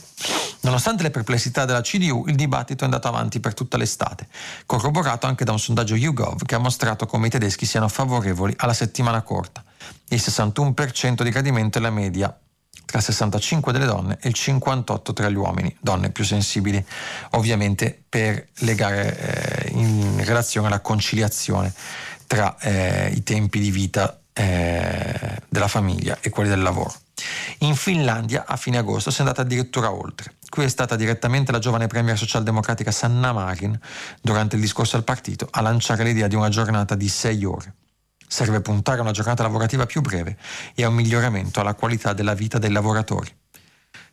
Nonostante le perplessità della CDU, il dibattito è andato avanti per tutta l'estate, corroborato anche da un sondaggio YouGov che ha mostrato come i tedeschi siano favorevoli alla settimana corta. Il 61% di gradimento è la media tra il 65 delle donne e il 58 tra gli uomini, donne più sensibili ovviamente per legare eh, in relazione alla conciliazione tra eh, i tempi di vita eh, della famiglia e quelli del lavoro. In Finlandia a fine agosto si è andata addirittura oltre. Qui è stata direttamente la giovane premier socialdemocratica Sanna Marin, durante il discorso al partito, a lanciare l'idea di una giornata di sei ore. Serve puntare a una giornata lavorativa più breve e a un miglioramento alla qualità della vita dei lavoratori.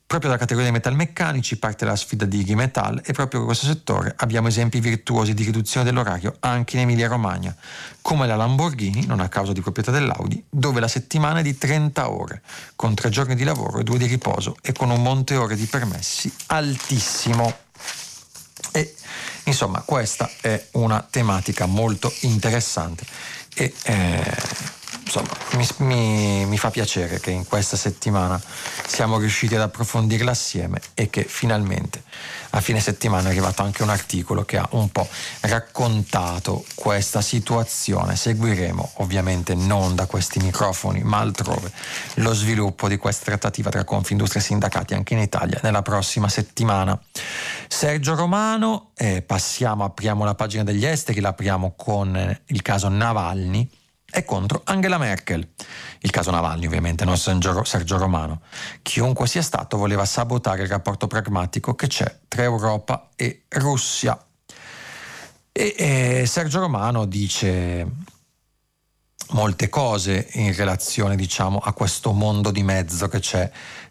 Proprio dalla categoria dei metalmeccanici parte la sfida di Ighi Metal e proprio in questo settore abbiamo esempi virtuosi di riduzione dell'orario anche in Emilia Romagna, come la Lamborghini, non a causa di proprietà dell'Audi, dove la settimana è di 30 ore, con tre giorni di lavoro e due di riposo e con un monte ore di permessi altissimo. E insomma, questa è una tematica molto interessante e eh, insomma mi, mi, mi, fa piacere che in questa settimana siamo riusciti ad approfondirla assieme e che finalmente a fine settimana è arrivato anche un articolo che ha un po' raccontato questa situazione. Seguiremo ovviamente non da questi microfoni ma altrove lo sviluppo di questa trattativa tra Confindustria e sindacati anche in Italia nella prossima settimana. Sergio Romano, eh, passiamo, apriamo la pagina degli esteri, l'apriamo con il caso Navalny è contro Angela Merkel. Il caso Navalny ovviamente, non Sergio Romano. Chiunque sia stato voleva sabotare il rapporto pragmatico che c'è tra Europa e Russia. E, e Sergio Romano dice molte cose in relazione diciamo, a questo mondo di mezzo che c'è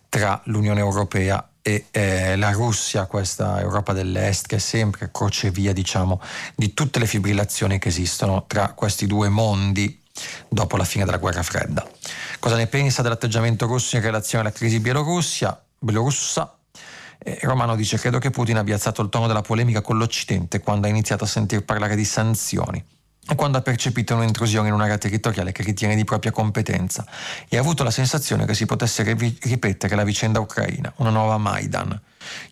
tra l'Unione Europea e eh, la Russia, questa Europa dell'Est, che è sempre crocevia diciamo, di tutte le fibrillazioni che esistono tra questi due mondi dopo la fine della guerra fredda. Cosa ne pensa dell'atteggiamento russo in relazione alla crisi bielorussia, bielorussa? Eh, Romano dice credo che Putin abbia alzato il tono della polemica con l'Occidente quando ha iniziato a sentir parlare di sanzioni e quando ha percepito un'intrusione in un'area territoriale che ritiene di propria competenza e ha avuto la sensazione che si potesse ripetere la vicenda ucraina, una nuova Maidan.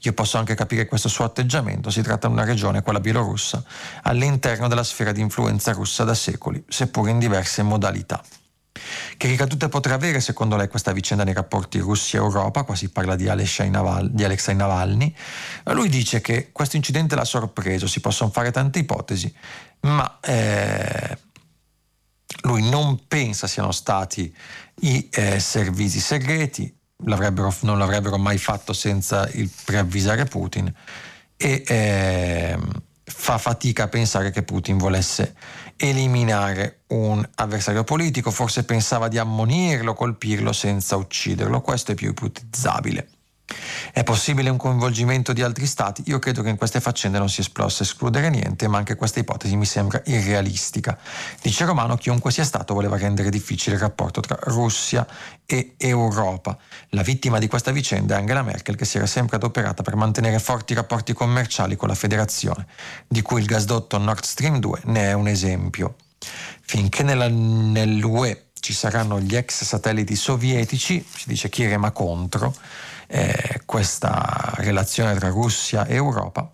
Io posso anche capire questo suo atteggiamento, si tratta di una regione, quella bielorussa, all'interno della sfera di influenza russa da secoli, seppur in diverse modalità. Che ricadute potrà avere secondo lei questa vicenda nei rapporti Russia-Europa? Qua si parla di Alexei, Naval- di Alexei Navalny. Lui dice che questo incidente l'ha sorpreso, si possono fare tante ipotesi, ma eh, lui non pensa siano stati i eh, servizi segreti, non l'avrebbero mai fatto senza il preavvisare Putin e eh, fa fatica a pensare che Putin volesse eliminare un avversario politico, forse pensava di ammonirlo, colpirlo senza ucciderlo, questo è più ipotizzabile. È possibile un coinvolgimento di altri stati? Io credo che in queste faccende non si possa escludere niente, ma anche questa ipotesi mi sembra irrealistica. Dice Romano, chiunque sia stato voleva rendere difficile il rapporto tra Russia e Europa. La vittima di questa vicenda è Angela Merkel, che si era sempre adoperata per mantenere forti rapporti commerciali con la federazione, di cui il gasdotto Nord Stream 2 ne è un esempio. Finché nella, nell'UE ci saranno gli ex satelliti sovietici, si dice chi rema contro, eh, questa relazione tra Russia e Europa.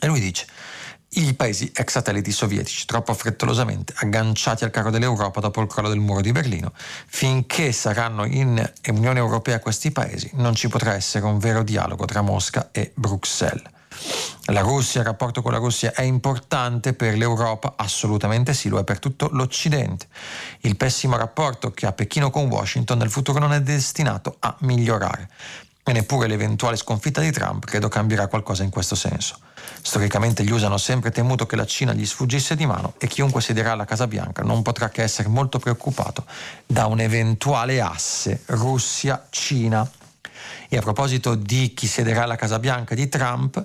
E lui dice, i paesi ex satelliti sovietici, troppo frettolosamente agganciati al carro dell'Europa dopo il crollo del muro di Berlino, finché saranno in Unione Europea questi paesi, non ci potrà essere un vero dialogo tra Mosca e Bruxelles. La Russia, il rapporto con la Russia è importante per l'Europa? Assolutamente sì, lo è per tutto l'Occidente. Il pessimo rapporto che ha Pechino con Washington nel futuro non è destinato a migliorare e neppure l'eventuale sconfitta di Trump credo cambierà qualcosa in questo senso. Storicamente gli USA hanno sempre temuto che la Cina gli sfuggisse di mano e chiunque siederà alla Casa Bianca non potrà che essere molto preoccupato da un eventuale asse Russia-Cina. E a proposito di chi siederà alla Casa Bianca di Trump,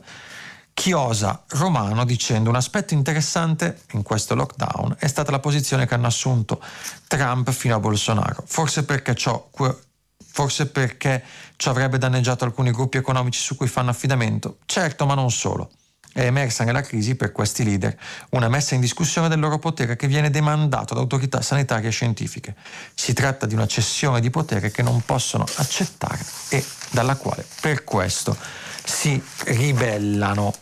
Chiosa Romano dicendo un aspetto interessante in questo lockdown è stata la posizione che hanno assunto Trump fino a Bolsonaro, forse perché ciò forse perché ci avrebbe danneggiato alcuni gruppi economici su cui fanno affidamento. Certo, ma non solo. È emersa nella crisi per questi leader una messa in discussione del loro potere che viene demandato da autorità sanitarie e scientifiche. Si tratta di una cessione di potere che non possono accettare e dalla quale per questo si ribellano.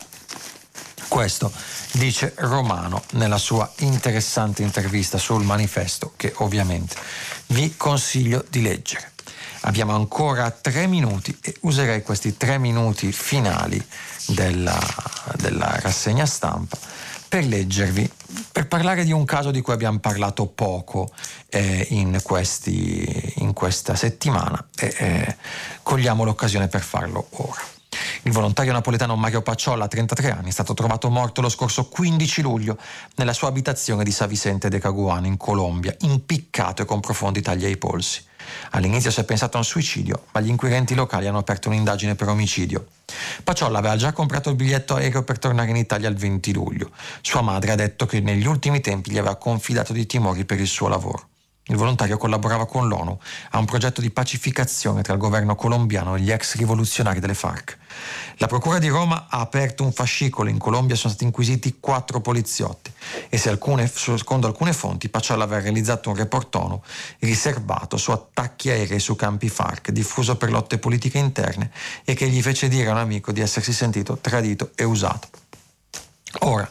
Questo dice Romano nella sua interessante intervista sul manifesto che ovviamente vi consiglio di leggere. Abbiamo ancora tre minuti e userei questi tre minuti finali della, della rassegna stampa per leggervi, per parlare di un caso di cui abbiamo parlato poco eh, in, questi, in, questa settimana e eh, cogliamo l'occasione per farlo ora. Il volontario napoletano Mario Pacciolla, 33 anni, è stato trovato morto lo scorso 15 luglio nella sua abitazione di Sa Vicente de Caguano in Colombia, impiccato e con profondi tagli ai polsi. All'inizio si è pensato a un suicidio, ma gli inquirenti locali hanno aperto un'indagine per omicidio. Pacciolla aveva già comprato il biglietto aereo per tornare in Italia il 20 luglio. Sua madre ha detto che negli ultimi tempi gli aveva confidato di timori per il suo lavoro. Il volontario collaborava con l'ONU a un progetto di pacificazione tra il governo colombiano e gli ex rivoluzionari delle FARC. La Procura di Roma ha aperto un fascicolo, in Colombia sono stati inquisiti quattro poliziotti e alcune, secondo alcune fonti Pacciolla aveva realizzato un report ONU riservato su attacchi aerei su campi FARC, diffuso per lotte politiche interne e che gli fece dire a un amico di essersi sentito tradito e usato. Ora,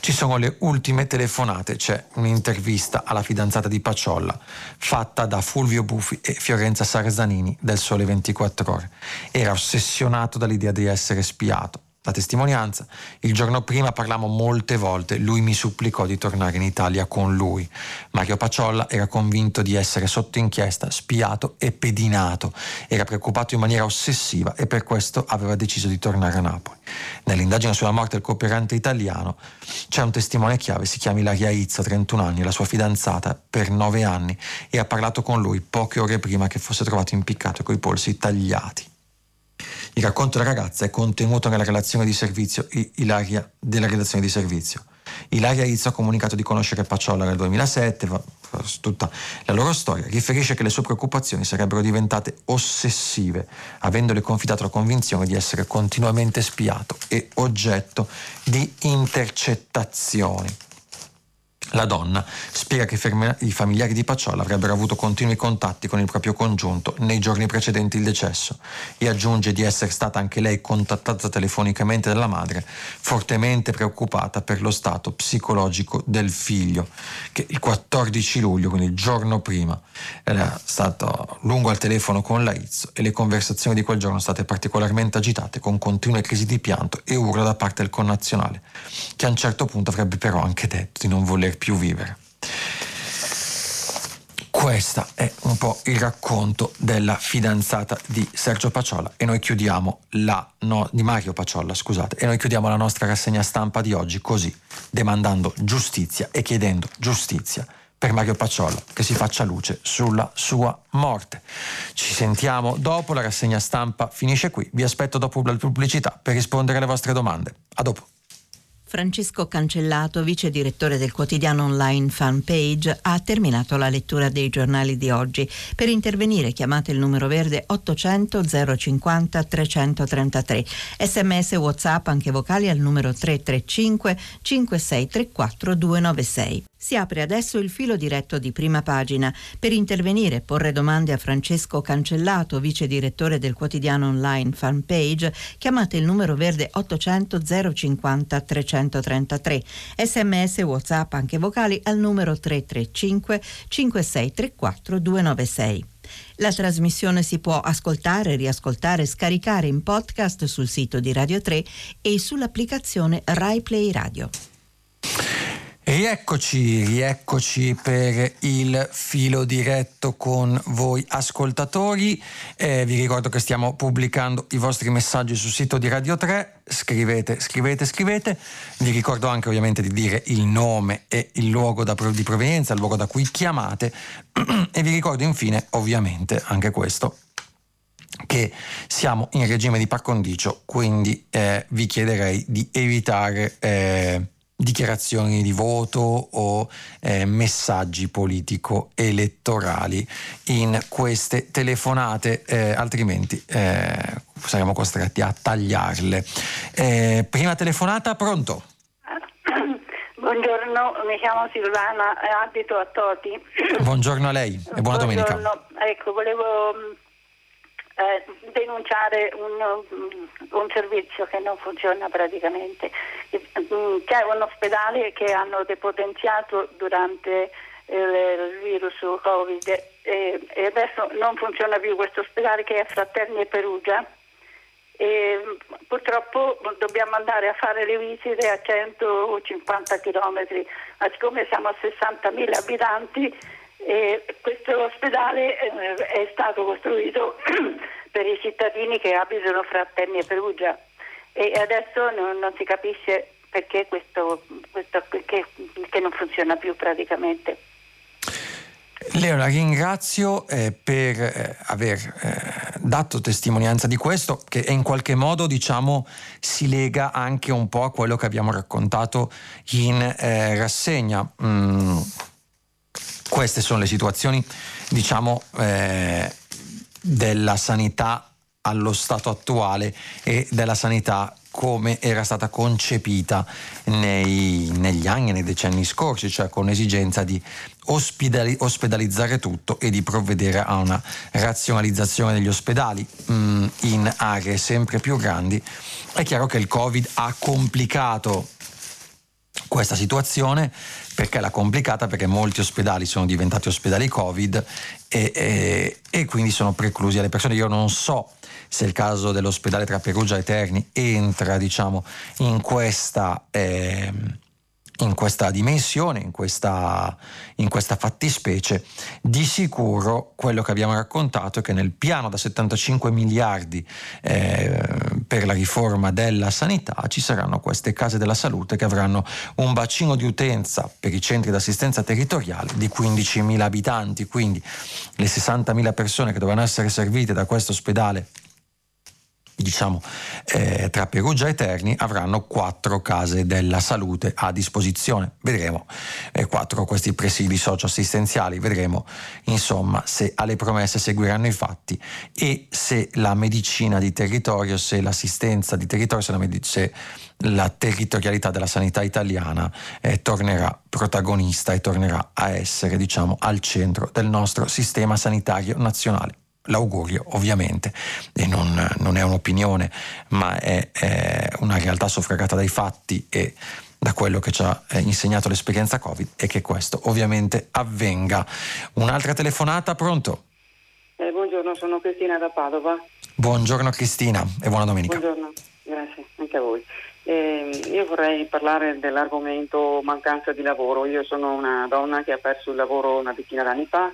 ci sono le ultime telefonate, c'è un'intervista alla fidanzata di Pacciolla fatta da Fulvio Buffi e Fiorenza Sarzanini del Sole 24 Ore. Era ossessionato dall'idea di essere spiato la testimonianza. Il giorno prima parlammo molte volte, lui mi supplicò di tornare in Italia con lui. Mario Pacciolla era convinto di essere sotto inchiesta, spiato e pedinato. Era preoccupato in maniera ossessiva e per questo aveva deciso di tornare a Napoli. Nell'indagine sulla morte del cooperante italiano c'è un testimone chiave, si chiama Ilaria Izza, 31 anni, la sua fidanzata per 9 anni e ha parlato con lui poche ore prima che fosse trovato impiccato coi polsi tagliati. Il racconto della ragazza è contenuto nella relazione di servizio Ilaria della redazione di servizio. Ilaria Izzo ha comunicato di conoscere Pacciolla nel 2007, tutta la loro storia, riferisce che le sue preoccupazioni sarebbero diventate ossessive, avendole confidato la convinzione di essere continuamente spiato e oggetto di intercettazioni. La donna spiega che i familiari di Pacciolla avrebbero avuto continui contatti con il proprio congiunto nei giorni precedenti il decesso e aggiunge di essere stata anche lei contattata telefonicamente dalla madre, fortemente preoccupata per lo stato psicologico del figlio, che il 14 luglio, quindi il giorno prima, era stato lungo al telefono con la Izzo e le conversazioni di quel giorno sono state particolarmente agitate con continue crisi di pianto e urla da parte del connazionale, che a un certo punto avrebbe però anche detto di non voler più vivere. Questo è un po' il racconto della fidanzata di Sergio Paciolla e noi chiudiamo la no, di Mario Paciolla, scusate, e noi chiudiamo la nostra rassegna stampa di oggi così, demandando giustizia e chiedendo giustizia per Mario Paciolla che si faccia luce sulla sua morte. Ci sentiamo dopo, la rassegna stampa finisce qui. Vi aspetto dopo la pubblicità per rispondere alle vostre domande. A dopo. Francesco Cancellato, vice direttore del quotidiano online Fanpage, ha terminato la lettura dei giornali di oggi. Per intervenire chiamate il numero verde 800 050 333. Sms WhatsApp anche vocali al numero 335 5634 296. Si apre adesso il filo diretto di prima pagina. Per intervenire e porre domande a Francesco Cancellato, vice direttore del quotidiano online Fanpage, chiamate il numero verde 800 050 333. Sms WhatsApp anche vocali al numero 335 5634 296. La trasmissione si può ascoltare, riascoltare, scaricare in podcast sul sito di Radio 3 e sull'applicazione Rai Play Radio. Rieccoci, rieccoci per il filo diretto con voi ascoltatori. Eh, vi ricordo che stiamo pubblicando i vostri messaggi sul sito di Radio 3. Scrivete, scrivete, scrivete. Vi ricordo anche ovviamente di dire il nome e il luogo da, di provenienza, il luogo da cui chiamate. *clears throat* e vi ricordo infine, ovviamente, anche questo, che siamo in regime di par condicio, quindi eh, vi chiederei di evitare... Eh, dichiarazioni di voto o eh, messaggi politico-elettorali in queste telefonate, eh, altrimenti eh, saremo costretti a tagliarle. Eh, prima telefonata, pronto? *coughs* Buongiorno, mi chiamo Silvana, abito a Toti. Buongiorno a lei e buona Buongiorno. domenica. Ecco, volevo eh, denunciare un, un, servizio che non funziona praticamente. Mm, c'è un ospedale che hanno depotenziato durante il, il virus Covid e, e, adesso non funziona più questo ospedale che è Fraterni Perugia. E purtroppo dobbiamo andare a fare le visite a 150 km, ma siccome siamo a 60.000 abitanti e questo ospedale eh, è stato costruito *clears throat* per i cittadini che abitano fra Terni e Perugia e adesso non, non si capisce perché questo, questo perché, perché non funziona più praticamente. Leo, la ringrazio eh, per eh, aver eh, dato testimonianza di questo, che in qualche modo diciamo, si lega anche un po' a quello che abbiamo raccontato in eh, rassegna. Mm, queste sono le situazioni, diciamo, eh, della sanità allo stato attuale e della sanità come era stata concepita nei, negli anni e nei decenni scorsi, cioè con l'esigenza di ospedali, ospedalizzare tutto e di provvedere a una razionalizzazione degli ospedali mh, mm, in aree sempre più grandi. È chiaro che il Covid ha complicato questa situazione perché l'ha complicata perché molti ospedali sono diventati ospedali Covid e, e, e, quindi sono preclusi alle persone. Io non so se il caso dell'ospedale tra Perugia e Terni entra diciamo, in questa... Eh, in questa dimensione, in questa, in questa, fattispecie, di sicuro quello che abbiamo raccontato è che nel piano da 75 miliardi eh, per la riforma della sanità ci saranno queste case della salute che avranno un bacino di utenza per i centri d'assistenza territoriale di 15.000 abitanti, quindi le 60.000 persone che dovranno essere servite da questo ospedale diciamo, eh, tra Perugia e Terni avranno quattro case della salute a disposizione. Vedremo eh, quattro questi presidi socioassistenziali, vedremo insomma se alle promesse seguiranno i fatti e se la medicina di territorio, se l'assistenza di territorio, se la, medic- se la territorialità della sanità italiana eh, tornerà protagonista e tornerà a essere diciamo, al centro del nostro sistema sanitario nazionale l'augurio ovviamente, e non, non è un'opinione, ma è, è, una realtà soffragata dai fatti e da quello che ci ha eh, insegnato l'esperienza Covid e che questo ovviamente avvenga. Un'altra telefonata, pronto? Eh, buongiorno, sono Cristina da Padova. Buongiorno Cristina e buona domenica. Buongiorno, grazie, anche a voi. Eh, io vorrei parlare dell'argomento mancanza di lavoro. Io sono una donna che ha perso il lavoro una decina d'anni fa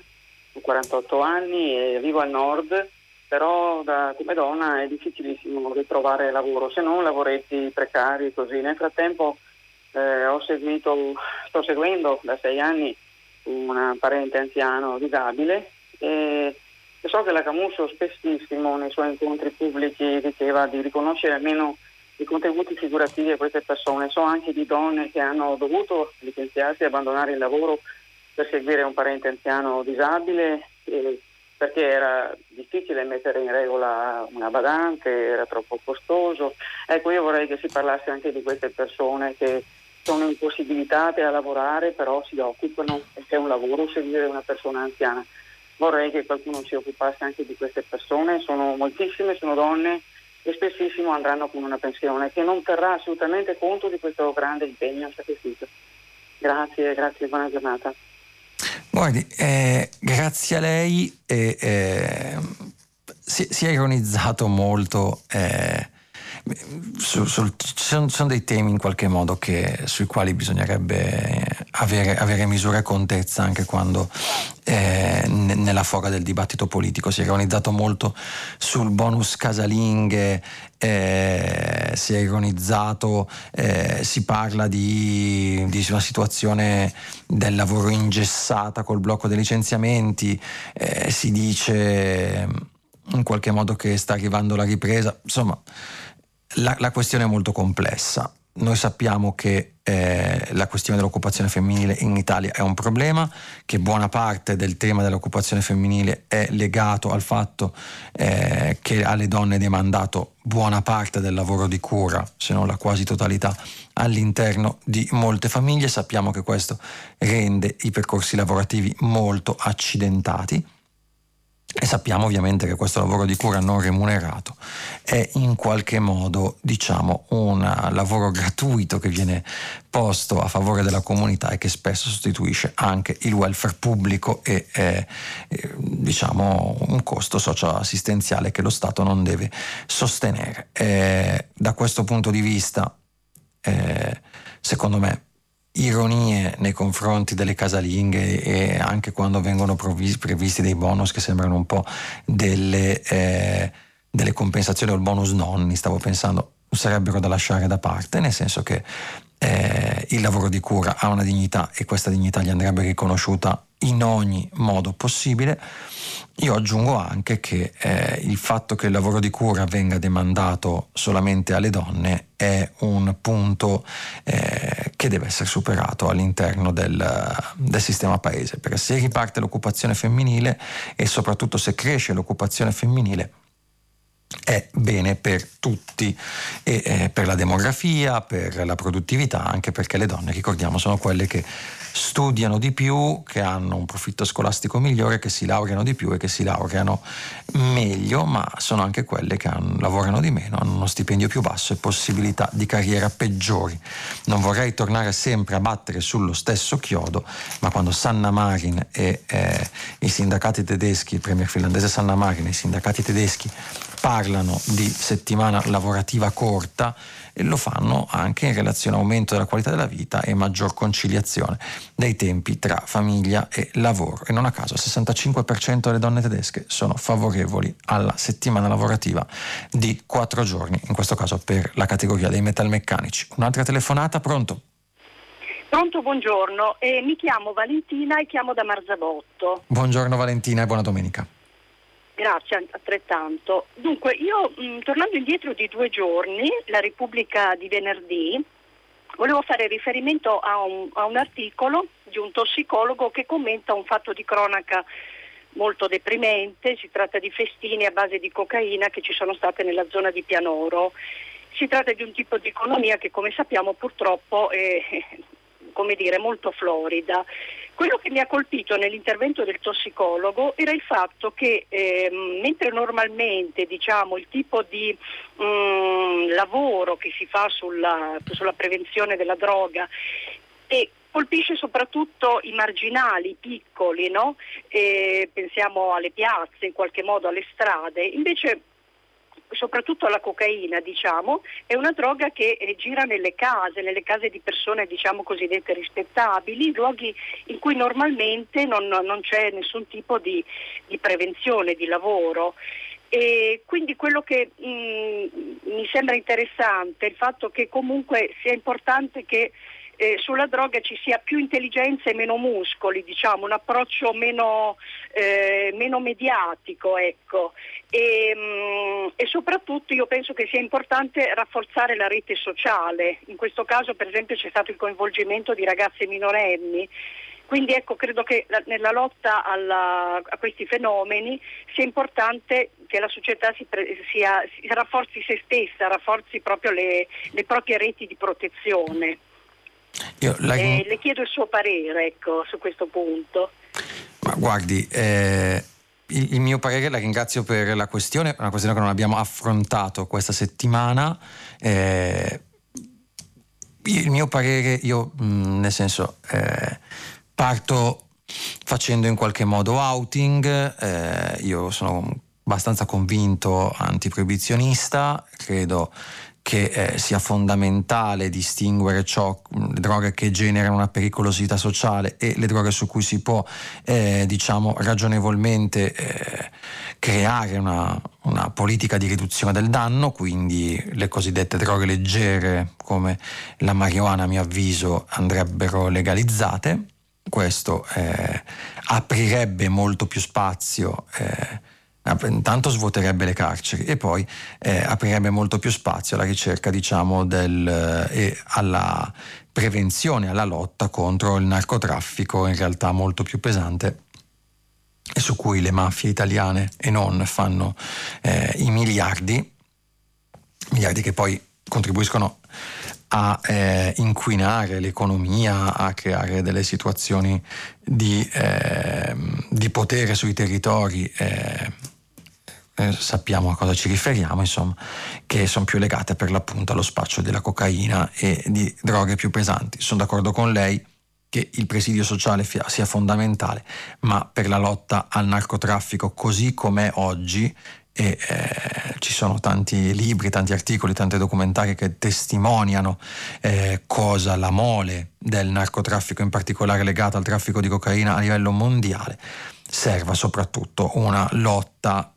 48 anni e vivo al nord, però da, come donna è difficilissimo ritrovare lavoro, se non lavoretti precari così. Nel frattempo eh, ho seguito, sto seguendo da sei anni un parente anziano disabile e so che la Camusso spessissimo nei suoi incontri pubblici diceva di riconoscere almeno i contributi figurativi a queste persone. So anche di donne che hanno dovuto licenziarsi e abbandonare il lavoro per seguire un parente anziano disabile eh, perché era difficile mettere in regola una badante, era troppo costoso. Ecco, io vorrei che si parlasse anche di queste persone che sono impossibilitate a lavorare, però si occupano, perché è un lavoro seguire una persona anziana. Vorrei che qualcuno si occupasse anche di queste persone, sono moltissime, sono donne e spessissimo andranno con una pensione che non terrà assolutamente conto di questo grande impegno e sacrificio. Grazie, grazie, buona giornata. Guardi, eh, grazie a lei eh, eh, si, si, è ironizzato molto eh, su, sul, ci sono, sono, dei temi in qualche modo che, sui quali bisognerebbe avere, avere misura e contezza anche quando eh, nella foga del dibattito politico. Si è ironizzato molto sul bonus casalinghe, eh, si è ironizzato, eh, si parla di, di, una situazione del lavoro ingessata col blocco dei licenziamenti, eh, si dice in qualche modo che sta arrivando la ripresa, insomma la, la questione è molto complessa. Noi sappiamo che eh, la questione dell'occupazione femminile in Italia è un problema, che buona parte del tema dell'occupazione femminile è legato al fatto eh, che alle donne è demandato buona parte del lavoro di cura, se non la quasi totalità, all'interno di molte famiglie. Sappiamo che questo rende i percorsi lavorativi molto accidentati e sappiamo ovviamente che questo lavoro di cura non remunerato è in qualche modo, diciamo, un lavoro gratuito che viene posto a favore della comunità e che spesso sostituisce anche il welfare pubblico e eh, diciamo un costo socio-assistenziale che lo Stato non deve sostenere. Eh, da questo punto di vista, eh, secondo me, ironie nei confronti delle casalinghe e anche quando vengono previsti dei bonus che sembrano un po' delle, eh, delle compensazioni o il bonus nonni, stavo pensando, sarebbero da lasciare da parte, nel senso che eh, il lavoro di cura ha una dignità e questa dignità gli andrebbe riconosciuta in ogni modo possibile. Io aggiungo anche che eh, il fatto che il lavoro di cura venga demandato solamente alle donne è un punto eh, che deve essere superato all'interno del, del, sistema paese, perché se riparte l'occupazione femminile e soprattutto se cresce l'occupazione femminile, è bene per tutti, e, eh, per la demografia, per la produttività, anche perché le donne, ricordiamo, sono quelle che studiano di più, che hanno un profitto scolastico migliore, che si laureano di più e che si laureano meglio, ma sono anche quelle che hanno, lavorano di meno, hanno uno stipendio più basso e possibilità di carriera peggiori. Non vorrei tornare sempre a battere sullo stesso chiodo, ma quando Sanna Marin e eh, i sindacati tedeschi, il premier finlandese Sanna Marin e i sindacati tedeschi parlano di settimana lavorativa corta e lo fanno anche in relazione all'aumento della qualità della vita e maggior conciliazione dei tempi tra famiglia e lavoro. E non a caso il 65% delle donne tedesche sono favorevoli alla settimana lavorativa di quattro giorni, in questo caso per la categoria dei metalmeccanici. Un'altra telefonata, pronto? Pronto, buongiorno. Eh, mi chiamo Valentina e chiamo da Marzabotto. Buongiorno Valentina e buona domenica. Grazie altrettanto. Dunque, io mh, mm, tornando indietro di due giorni, la Repubblica di venerdì, volevo fare riferimento a un, a un articolo di un tossicologo che commenta un fatto di cronaca molto deprimente, si tratta di festini a base di cocaina che ci sono state nella zona di Pianoro. Si tratta di un tipo di economia che come sappiamo purtroppo è come dire, molto florida. Quello che mi ha colpito nell'intervento del tossicologo era il fatto che eh, mentre normalmente diciamo, il tipo di mh, mm, lavoro che si fa sulla, sulla prevenzione della droga e colpisce soprattutto i marginali, i piccoli, no? pensiamo alle piazze, in qualche modo alle strade, invece soprattutto la cocaina, diciamo, è una droga che eh, gira nelle case, nelle case di persone diciamo cosiddette rispettabili, luoghi in cui normalmente non, non c'è nessun tipo di, di, prevenzione, di lavoro. E quindi quello che mh, mm, mi sembra interessante è il fatto che comunque sia importante che eh, sulla droga ci sia più intelligenza e meno muscoli, diciamo, un approccio meno, eh, meno mediatico. Ecco. E, mh, mm, e, soprattutto io penso che sia importante rafforzare la rete sociale. In questo caso per esempio c'è stato il coinvolgimento di ragazze minorenni. Quindi ecco, credo che la, nella lotta alla, a questi fenomeni sia importante che la società si, sia, si rafforzi se stessa, rafforzi proprio le, le proprie reti di protezione. La... eh, le chiedo il suo parere ecco, su questo punto. Ma guardi, eh, il, il, mio parere, la ringrazio per la questione, è una questione che non abbiamo affrontato questa settimana. Eh, il mio parere, io mh, nel senso, eh, parto facendo in qualche modo outing. Eh, io sono abbastanza convinto antiproibizionista, credo che eh, sia fondamentale distinguere ciò, le droghe che generano una pericolosità sociale e le droghe su cui si può eh, diciamo ragionevolmente eh, creare una, una, politica di riduzione del danno, quindi le cosiddette droghe leggere come la marijuana a mio avviso andrebbero legalizzate. Questo eh, aprirebbe molto più spazio eh, intanto svuoterebbe le carceri e poi eh, aprirebbe molto più spazio alla ricerca diciamo del, eh, alla prevenzione, alla lotta contro il narcotraffico in realtà molto più pesante e su cui le mafie italiane e non fanno eh, i miliardi, miliardi che poi contribuiscono a eh, inquinare l'economia, a creare delle situazioni di, eh, di potere sui territori eh, eh, sappiamo a cosa ci riferiamo, insomma, che sono più legate per l'appunto allo spaccio della cocaina e di droghe più pesanti. Sono d'accordo con lei che il presidio sociale sia fondamentale, ma per la lotta al narcotraffico così com'è oggi, e eh, ci sono tanti libri, tanti articoli, tante documentari che testimoniano eh, cosa la mole del narcotraffico, in particolare legata al traffico di cocaina a livello mondiale, serva soprattutto una lotta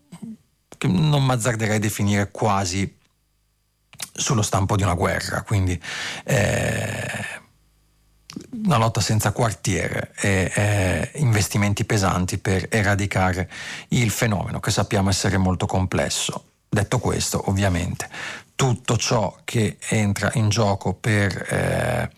che non mazzarderei definire quasi sullo stampo di una guerra, quindi eh, una lotta senza quartiere e eh, investimenti pesanti per eradicare il fenomeno che sappiamo essere molto complesso. Detto questo, ovviamente, tutto ciò che entra in gioco per eh,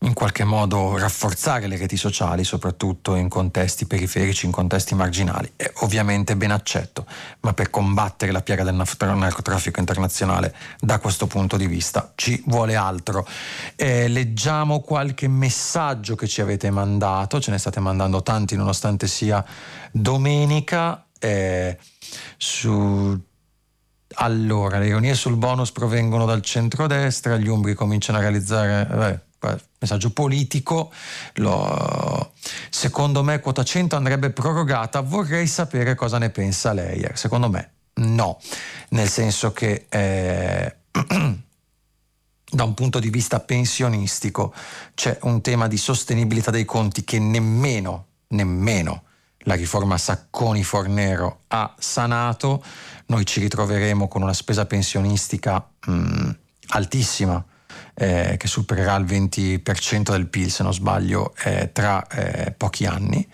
in qualche modo rafforzare le reti sociali, soprattutto in contesti periferici, in contesti marginali. È ovviamente ben accetto, ma per combattere la piaga del narcotraffico internazionale da questo punto di vista ci vuole altro. Eh, leggiamo qualche messaggio che ci avete mandato, ce ne state mandando tanti nonostante sia domenica. Eh, su allora, le ironie sul bonus provengono dal centrodestra, gli umbri cominciano a realizzare... Beh, messaggio politico, lo, secondo me quota 100 andrebbe prorogata, vorrei sapere cosa ne pensa lei. Secondo me no, nel senso che eh, *clears throat* da un punto di vista pensionistico c'è un tema di sostenibilità dei conti che nemmeno, nemmeno la riforma Sacconi-Fornero ha sanato, noi ci ritroveremo con una spesa pensionistica mh, mm, altissima eh, che supererà il 20% del PIL, se non sbaglio, eh, tra eh, pochi anni,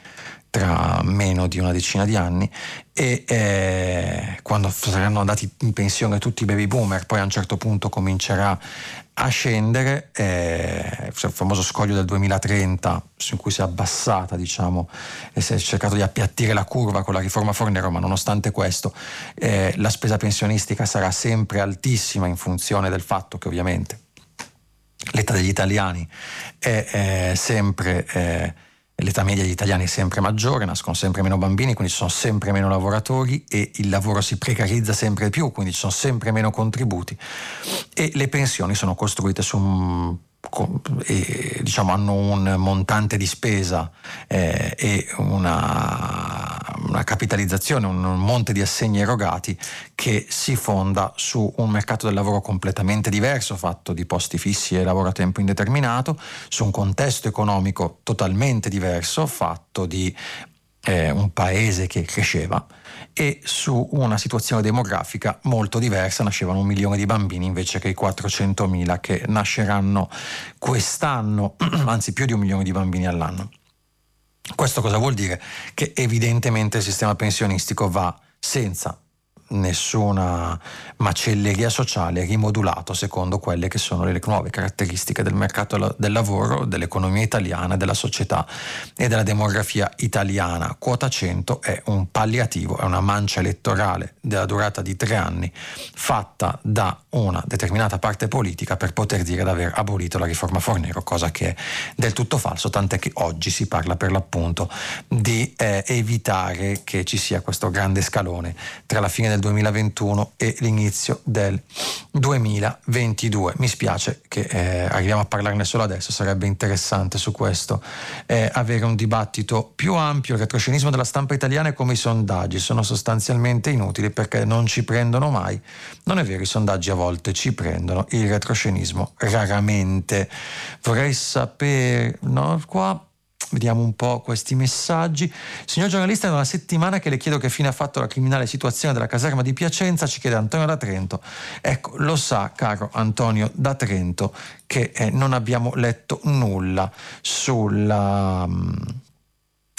tra meno di una decina di anni, e eh, quando saranno andati in pensione tutti i baby boomer, poi a un certo punto comincerà a scendere, eh, il famoso scoglio del 2030 su cui si è abbassata, diciamo, e si è cercato di appiattire la curva con la riforma Fornero, ma nonostante questo eh, la spesa pensionistica sarà sempre altissima in funzione del fatto che ovviamente l'età degli italiani è, è sempre, è, l'età media degli italiani è sempre maggiore, nascono sempre meno bambini, quindi ci sono sempre meno lavoratori e il lavoro si precarizza sempre più, quindi ci sono sempre meno contributi. E le pensioni sono costruite su un e, diciamo, hanno un montante di spesa eh, e una, una, capitalizzazione, un monte di assegni erogati che si fonda su un mercato del lavoro completamente diverso, fatto di posti fissi e lavoro a tempo indeterminato, su un contesto economico totalmente diverso, fatto di eh, un paese che cresceva e su una situazione demografica molto diversa, nascevano un milione di bambini invece che i 400.000 che nasceranno quest'anno, *clears throat* anzi più di un milione di bambini all'anno. Questo cosa vuol dire? Che evidentemente il sistema pensionistico va senza nessuna macelleria sociale rimodulato secondo quelle che sono le nuove caratteristiche del mercato del lavoro, dell'economia italiana, della società e della demografia italiana. Quota 100 è un palliativo, è una mancia elettorale della durata di tre anni fatta da una determinata parte politica per poter dire di aver abolito la riforma Fornero, cosa che è del tutto falso, tant'è che oggi si parla per l'appunto di eh, evitare che ci sia questo grande scalone tra la fine del 2021 e l'inizio del 2022. Mi spiace che eh, arriviamo a parlarne solo adesso, sarebbe interessante su questo eh, avere un dibattito più ampio. Il retroscenismo della stampa italiana è come i sondaggi, sono sostanzialmente inutili perché non ci prendono mai. Non è vero, i sondaggi a volte ci prendono, il retroscenismo raramente. Vorrei sapere, no, qua Vediamo un po' questi messaggi. Signor giornalista, è una settimana che le chiedo che fine ha fatto la criminale situazione della caserma di Piacenza, ci chiede Antonio da Trento. Ecco, lo sa, caro Antonio da Trento, che eh, non abbiamo letto nulla sulla... Um,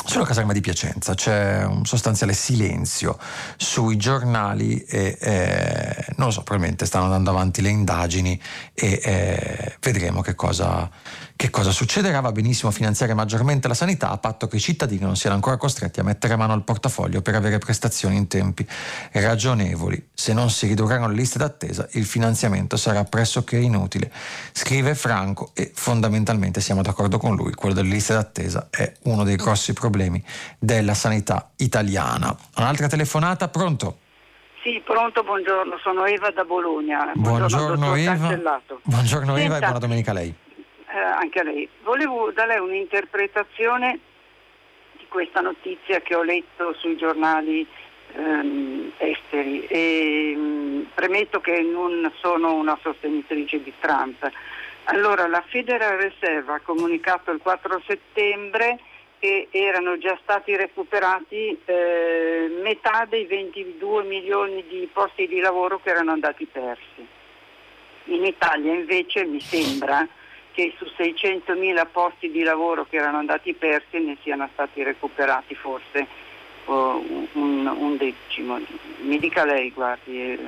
sulla caserma di Piacenza c'è un sostanziale silenzio sui giornali e eh, non lo so, probabilmente stanno andando avanti le indagini e eh, vedremo che cosa, che cosa succederà? Va benissimo finanziare maggiormente la sanità a patto che i cittadini non siano ancora costretti a mettere mano al portafoglio per avere prestazioni in tempi ragionevoli. Se non si ridurranno le liste d'attesa, il finanziamento sarà pressoché inutile. Scrive Franco e fondamentalmente siamo d'accordo con lui, quello delle liste d'attesa è uno dei grossi problemi della sanità italiana. Un'altra telefonata, pronto? Sì, pronto, buongiorno, sono Eva da Bologna. Buongiorno, buongiorno Eva. Buongiorno Eva e buona domenica a lei eh, anche a lei. Volevo da lei un'interpretazione di questa notizia che ho letto sui giornali ehm, esteri e mh, mm, premetto che non sono una sostenitrice di Trump. Allora, la Federal Reserve ha comunicato il 4 settembre che erano già stati recuperati eh, metà dei 22 milioni di posti di lavoro che erano andati persi. In Italia invece mi sembra che su 600.000 posti di lavoro che erano andati persi ne siano stati recuperati forse uh, un, un, decimo. Mi dica lei, guardi. Eh,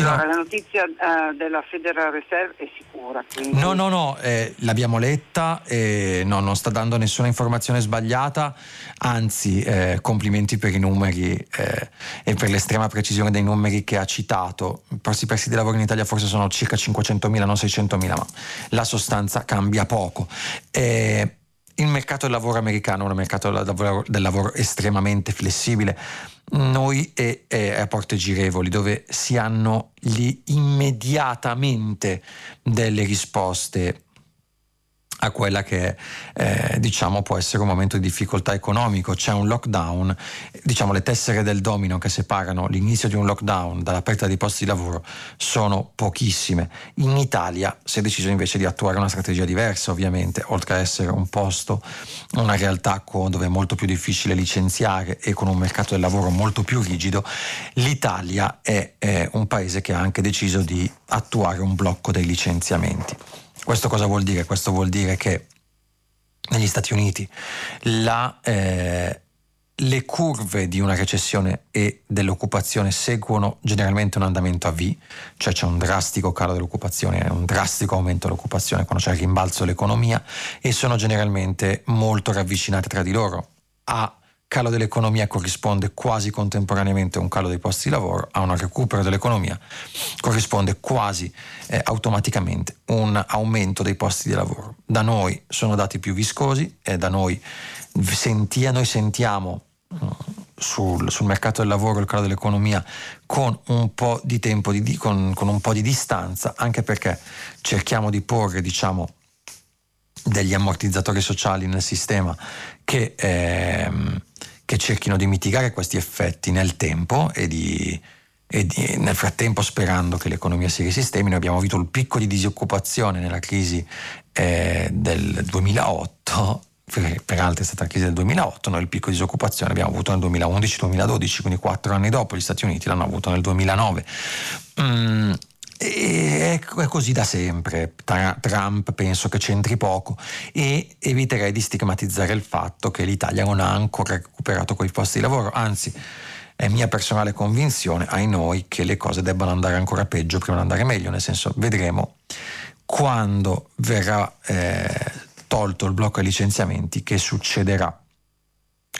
allora, la notizia uh, della Federal Reserve è sicura. Quindi... No, no, no, eh, l'abbiamo letta e no, non sta dando nessuna informazione sbagliata, anzi eh, complimenti per i numeri eh, e per l'estrema precisione dei numeri che ha citato. I posti persi di lavoro in Italia forse sono circa 500.000, non 600.000, ma la sostanza cambia poco. Eh, il mercato del lavoro americano è un mercato del lavoro, estremamente flessibile noi è, è, a porte girevoli dove si hanno lì immediatamente delle risposte a quella che eh, diciamo può essere un momento di difficoltà economico, c'è un lockdown, diciamo le tessere del domino che separano l'inizio di un lockdown dalla perdita di posti di lavoro sono pochissime. In Italia si è deciso invece di attuare una strategia diversa, ovviamente, oltre a essere un posto, una realtà dove è molto più difficile licenziare e con un mercato del lavoro molto più rigido, l'Italia è, è un paese che ha anche deciso di attuare un blocco dei licenziamenti. Questo cosa vuol dire? Questo vuol dire che negli Stati Uniti la, eh, le curve di una recessione e dell'occupazione seguono generalmente un andamento a V, cioè c'è un drastico calo dell'occupazione, un drastico aumento dell'occupazione quando c'è il rimbalzo dell'economia e sono generalmente molto ravvicinate tra di loro. A calo dell'economia corrisponde quasi contemporaneamente a un calo dei posti di lavoro, a un recupero dell'economia corrisponde quasi eh, automaticamente un aumento dei posti di lavoro. Da noi sono dati più viscosi e da noi, sentia, noi sentiamo mm, sul, sul, mercato del lavoro il calo dell'economia con un po' di tempo, di, con, con, un po' di distanza, anche perché cerchiamo di porre, diciamo, degli ammortizzatori sociali nel sistema che ehm, che cerchino di mitigare questi effetti nel tempo e, di, e di, nel frattempo sperando che l'economia si risistemi. Noi abbiamo avuto il picco di disoccupazione nella crisi eh, del 2008 peraltro è stata la crisi del 2008, noi il picco di disoccupazione l'abbiamo avuto nel 2011-2012, quindi quattro anni dopo gli Stati Uniti l'hanno avuto nel 2009. Mm, e è così da sempre. Trump penso che c'entri poco e eviterei di stigmatizzare il fatto che l'Italia non ha ancora recuperato quei posti di lavoro, anzi è mia personale convinzione, ai noi, che le cose debbano andare ancora peggio prima di andare meglio, nel senso vedremo quando verrà eh, tolto il blocco ai licenziamenti che succederà.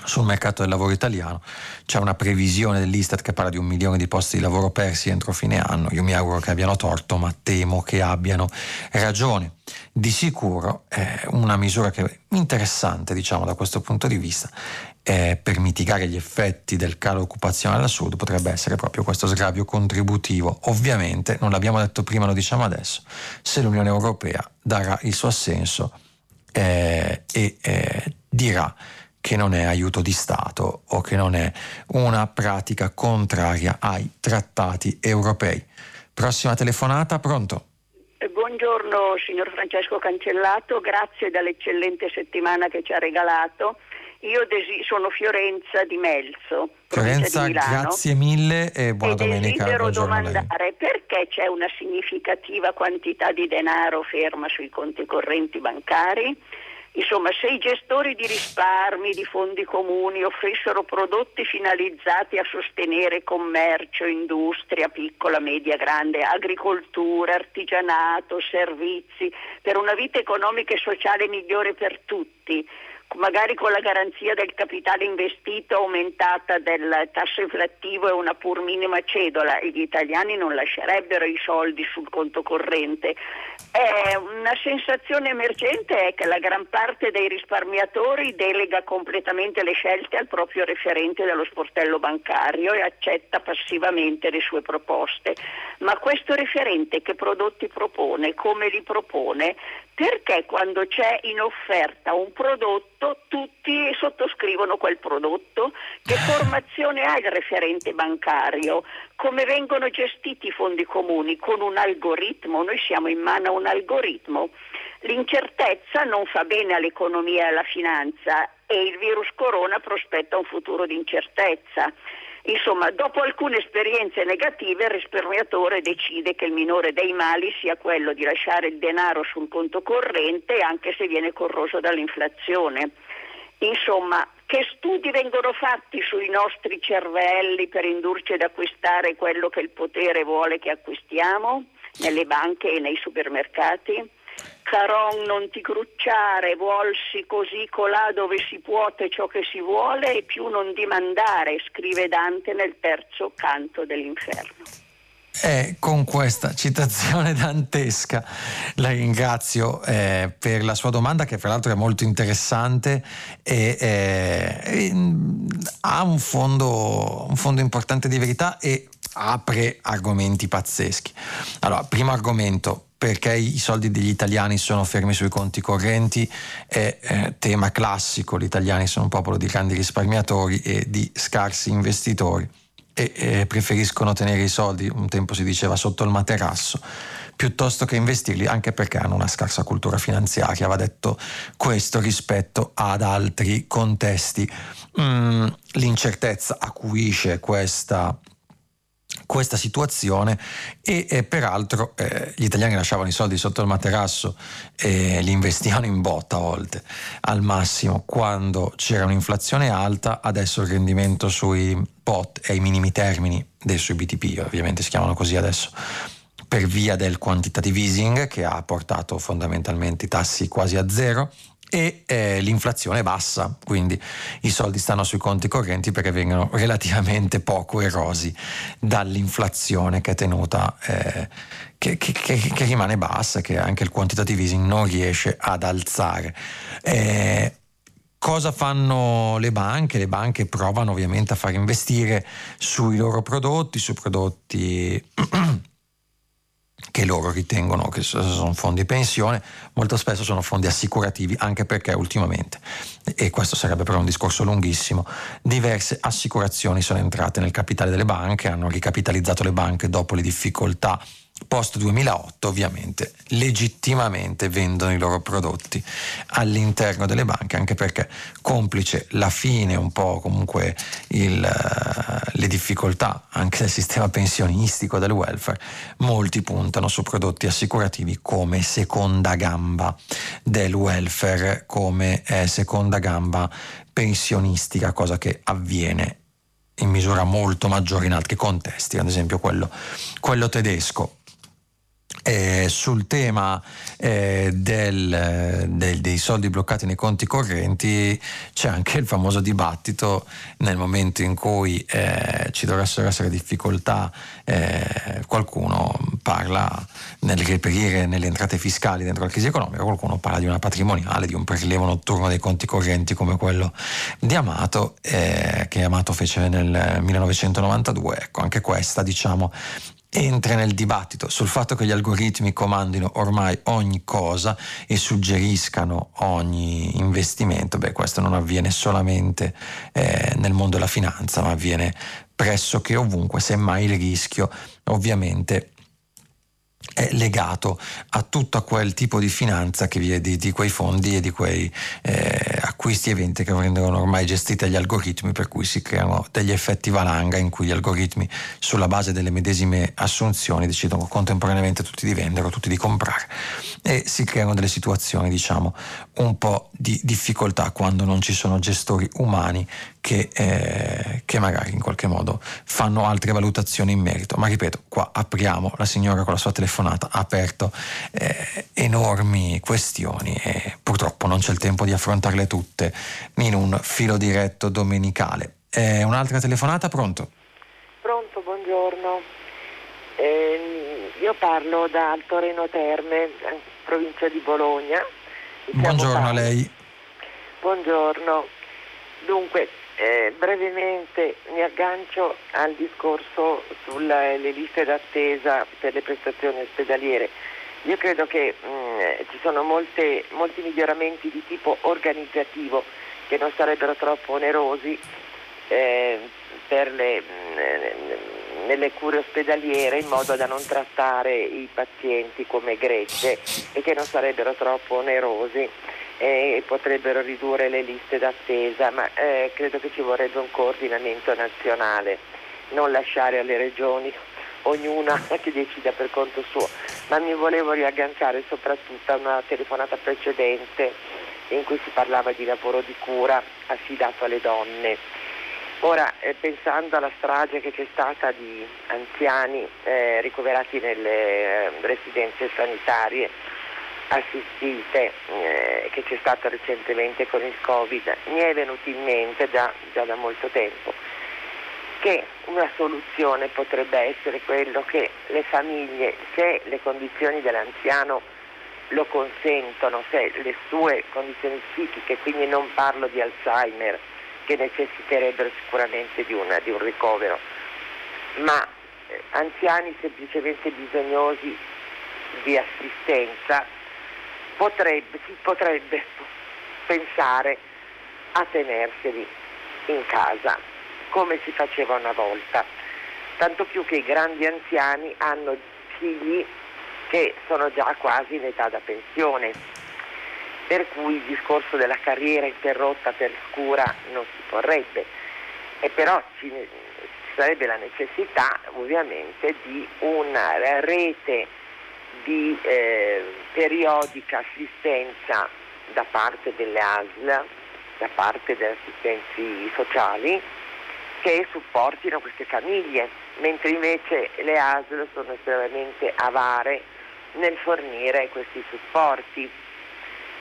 Sul mercato del lavoro italiano. C'è una previsione dell'Istat che parla di un milione di posti di lavoro persi entro fine anno. Io mi auguro che abbiano torto, ma temo che abbiano ragione. Di sicuro è una misura che è interessante, diciamo, da questo punto di vista. Eh, per mitigare gli effetti del calo occupazionale al sud potrebbe essere proprio questo sgravio contributivo. Ovviamente, non l'abbiamo detto prima, lo diciamo adesso, se l'Unione Europea darà il suo assenso eh, e eh, dirà che non è aiuto di Stato o che non è una pratica contraria ai trattati europei. Prossima telefonata, pronto? Eh, buongiorno signor Francesco Cancellato, grazie dell'eccellente settimana che ci ha regalato. Io desi- sono Fiorenza di Melzo. Fiorenza, di grazie mille e buona e domenica. Desidero domandare perché c'è una significativa quantità di denaro ferma sui conti correnti bancari? Insomma, se i gestori di risparmi, di fondi comuni offrissero prodotti finalizzati a sostenere commercio, industria, piccola, media, grande, agricoltura, artigianato, servizi, per una vita economica e sociale migliore per tutti, magari con la garanzia del capitale investito aumentata del tasso inflattivo e una pur minima cedola, gli italiani non lascerebbero i soldi sul conto corrente. È una sensazione emergente è che la gran parte dei risparmiatori delega completamente le scelte al proprio referente dello sportello bancario e accetta passivamente le sue proposte. Ma questo referente che prodotti propone, come li propone, perché quando c'è in offerta un prodotto tutti sottoscrivono quel prodotto? Che *laughs* formazione ha il referente bancario? Come vengono gestiti i fondi comuni? Con un algoritmo? Noi siamo in mano a un algoritmo. L'incertezza non fa bene all'economia e alla finanza e il virus corona prospetta un futuro di incertezza. Insomma, dopo alcune esperienze negative il risparmiatore decide che il minore dei mali sia quello di lasciare il denaro sul conto corrente anche se viene corroso dall'inflazione. Insomma, che studi vengono fatti sui nostri cervelli per indurci ad acquistare quello che il potere vuole che acquistiamo nelle banche e nei supermercati? Caron non ti crucciare, vuolsi così colà dove si puote ciò che si vuole e più non dimandare, scrive Dante nel terzo canto dell'inferno. E con questa citazione *laughs* dantesca la ringrazio eh, per la sua domanda che fra l'altro è molto interessante e eh, ha un fondo, un fondo importante di verità e apre argomenti pazzeschi. Allora, primo argomento, perché i soldi degli italiani sono fermi sui conti correnti è eh, tema classico, gli italiani sono un popolo di grandi risparmiatori e di scarsi investitori e eh, preferiscono tenere i soldi, un tempo si diceva sotto il materasso, piuttosto che investirli anche perché hanno una scarsa cultura finanziaria, va detto questo rispetto ad altri contesti. Mm, l'incertezza acuisce questa questa situazione e, e peraltro eh, gli italiani lasciavano i soldi sotto il materasso e li investivano in botta a volte al massimo. Quando c'era un'inflazione alta adesso il rendimento sui pot è ai minimi termini dei sui BTP ovviamente si chiamano così adesso per via del quantitative easing che ha portato fondamentalmente i tassi quasi a zero e eh, l'inflazione è bassa, quindi i soldi stanno sui conti correnti perché vengono relativamente poco erosi dall'inflazione che è tenuta, eh, che, che, che, che, rimane bassa, che anche il quantitative easing non riesce ad alzare. Eh, cosa fanno le banche? Le banche provano ovviamente a far investire sui loro prodotti, sui prodotti *clears throat* che loro ritengono che sono fondi pensione, molto spesso sono fondi assicurativi, anche perché ultimamente, e questo sarebbe però un discorso lunghissimo, diverse assicurazioni sono entrate nel capitale delle banche, hanno ricapitalizzato le banche dopo le difficoltà post 2008 ovviamente legittimamente vendono i loro prodotti all'interno delle banche anche perché complice la fine un po' comunque il, uh, le difficoltà anche del sistema pensionistico del welfare molti puntano su prodotti assicurativi come seconda gamba del welfare come eh, seconda gamba pensionistica cosa che avviene in misura molto maggiore in altri contesti ad esempio quello, quello tedesco eh, sul tema eh, del, del, dei soldi bloccati nei conti correnti c'è anche il famoso dibattito nel momento in cui eh, ci dovessero essere difficoltà, eh, qualcuno parla nel reperire nelle entrate fiscali dentro la crisi economica, qualcuno parla di una patrimoniale, di un prelievo notturno dei conti correnti come quello di Amato, eh, che Amato fece nel 1992. Ecco, anche questa diciamo entra nel dibattito sul fatto che gli algoritmi comandino ormai ogni cosa e suggeriscano ogni investimento, beh questo non avviene solamente eh, nel mondo della finanza, ma avviene pressoché ovunque, semmai il rischio ovviamente è legato a tutto quel tipo di finanza che viene di, di quei fondi e di quei eh, acquisti e eventi che vengono ormai gestiti dagli algoritmi per cui si creano degli effetti valanga in cui gli algoritmi sulla base delle medesime assunzioni decidono contemporaneamente tutti di vendere o tutti di comprare. E si creano delle situazioni diciamo un po' di difficoltà quando non ci sono gestori umani che, eh, che, magari in qualche modo fanno altre valutazioni in merito. Ma ripeto, qua apriamo, la signora con la sua telefonata ha aperto eh, enormi questioni e purtroppo non c'è il tempo di affrontarle tutte in un filo diretto domenicale. Eh, un'altra telefonata, pronto? Pronto, buongiorno. Eh, io parlo da Alto Reno Terme, provincia di Bologna. Buongiorno a lei. Buongiorno. Dunque, eh, brevemente mi aggancio al discorso sulle liste d'attesa per le prestazioni ospedaliere. Io credo che mh, mm, ci sono molte, molti miglioramenti di tipo organizzativo che non sarebbero troppo onerosi eh, le, mh, mm, nelle cure ospedaliere in modo da non trattare i pazienti come gregge e che non sarebbero troppo onerosi e potrebbero ridurre le liste d'attesa, ma eh, credo che ci vorrebbe un coordinamento nazionale, non lasciare alle regioni ognuna *laughs* che decida per conto suo, ma mi volevo riagganciare soprattutto a una telefonata precedente in cui si parlava di lavoro di cura affidato alle donne. Ora, eh, pensando alla strage che c'è stata di anziani eh, ricoverati nelle eh, residenze sanitarie, assistite eh, che c'è stato recentemente con il Covid, mi è venuto in mente già, già da molto tempo che una soluzione potrebbe essere quello che le famiglie, se le condizioni dell'anziano lo consentono, se le sue condizioni psichiche, quindi non parlo di Alzheimer, che necessiterebbero sicuramente di, una, di un ricovero, ma eh, anziani semplicemente bisognosi di assistenza potrebbe, si potrebbe pensare a tenerseli in casa come si faceva una volta, tanto più che i grandi anziani hanno figli che sono già quasi in età da pensione, per cui il discorso della carriera interrotta per cura non si porrebbe, e però ci, ci sarebbe la necessità ovviamente di una rete di eh, periodica assistenza da parte delle ASL, da parte degli assistenti sociali, che supportino queste famiglie, mentre invece le ASL sono estremamente avare nel fornire questi supporti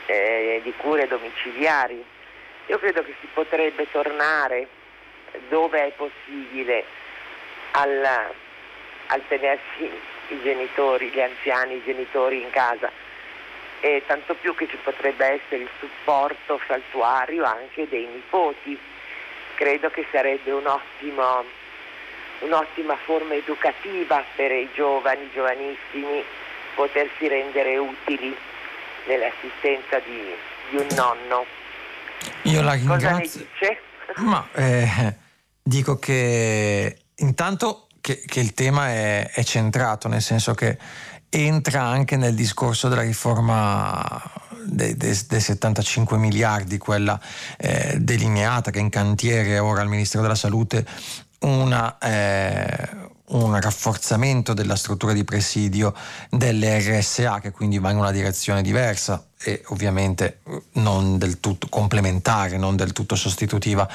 eh, di cure domiciliari. Io credo che si potrebbe tornare dove è possibile al, al tenersi i genitori, gli anziani, i genitori in casa e tanto più che ci potrebbe essere il supporto saltuario anche dei nipoti. Credo che sarebbe un ottimo, un'ottima forma educativa per i giovani, i giovanissimi, potersi rendere utili nell'assistenza di, di un nonno. Io la ringrazio. Ma eh, dico che intanto che, che il tema è, è, centrato, nel senso che entra anche nel discorso della riforma dei, dei, dei 75 miliardi, quella eh, delineata che è in cantiere ora al Ministero della Salute, una, eh, un rafforzamento della struttura di presidio delle RSA che quindi va in una direzione diversa e ovviamente non del tutto complementare, non del tutto sostitutiva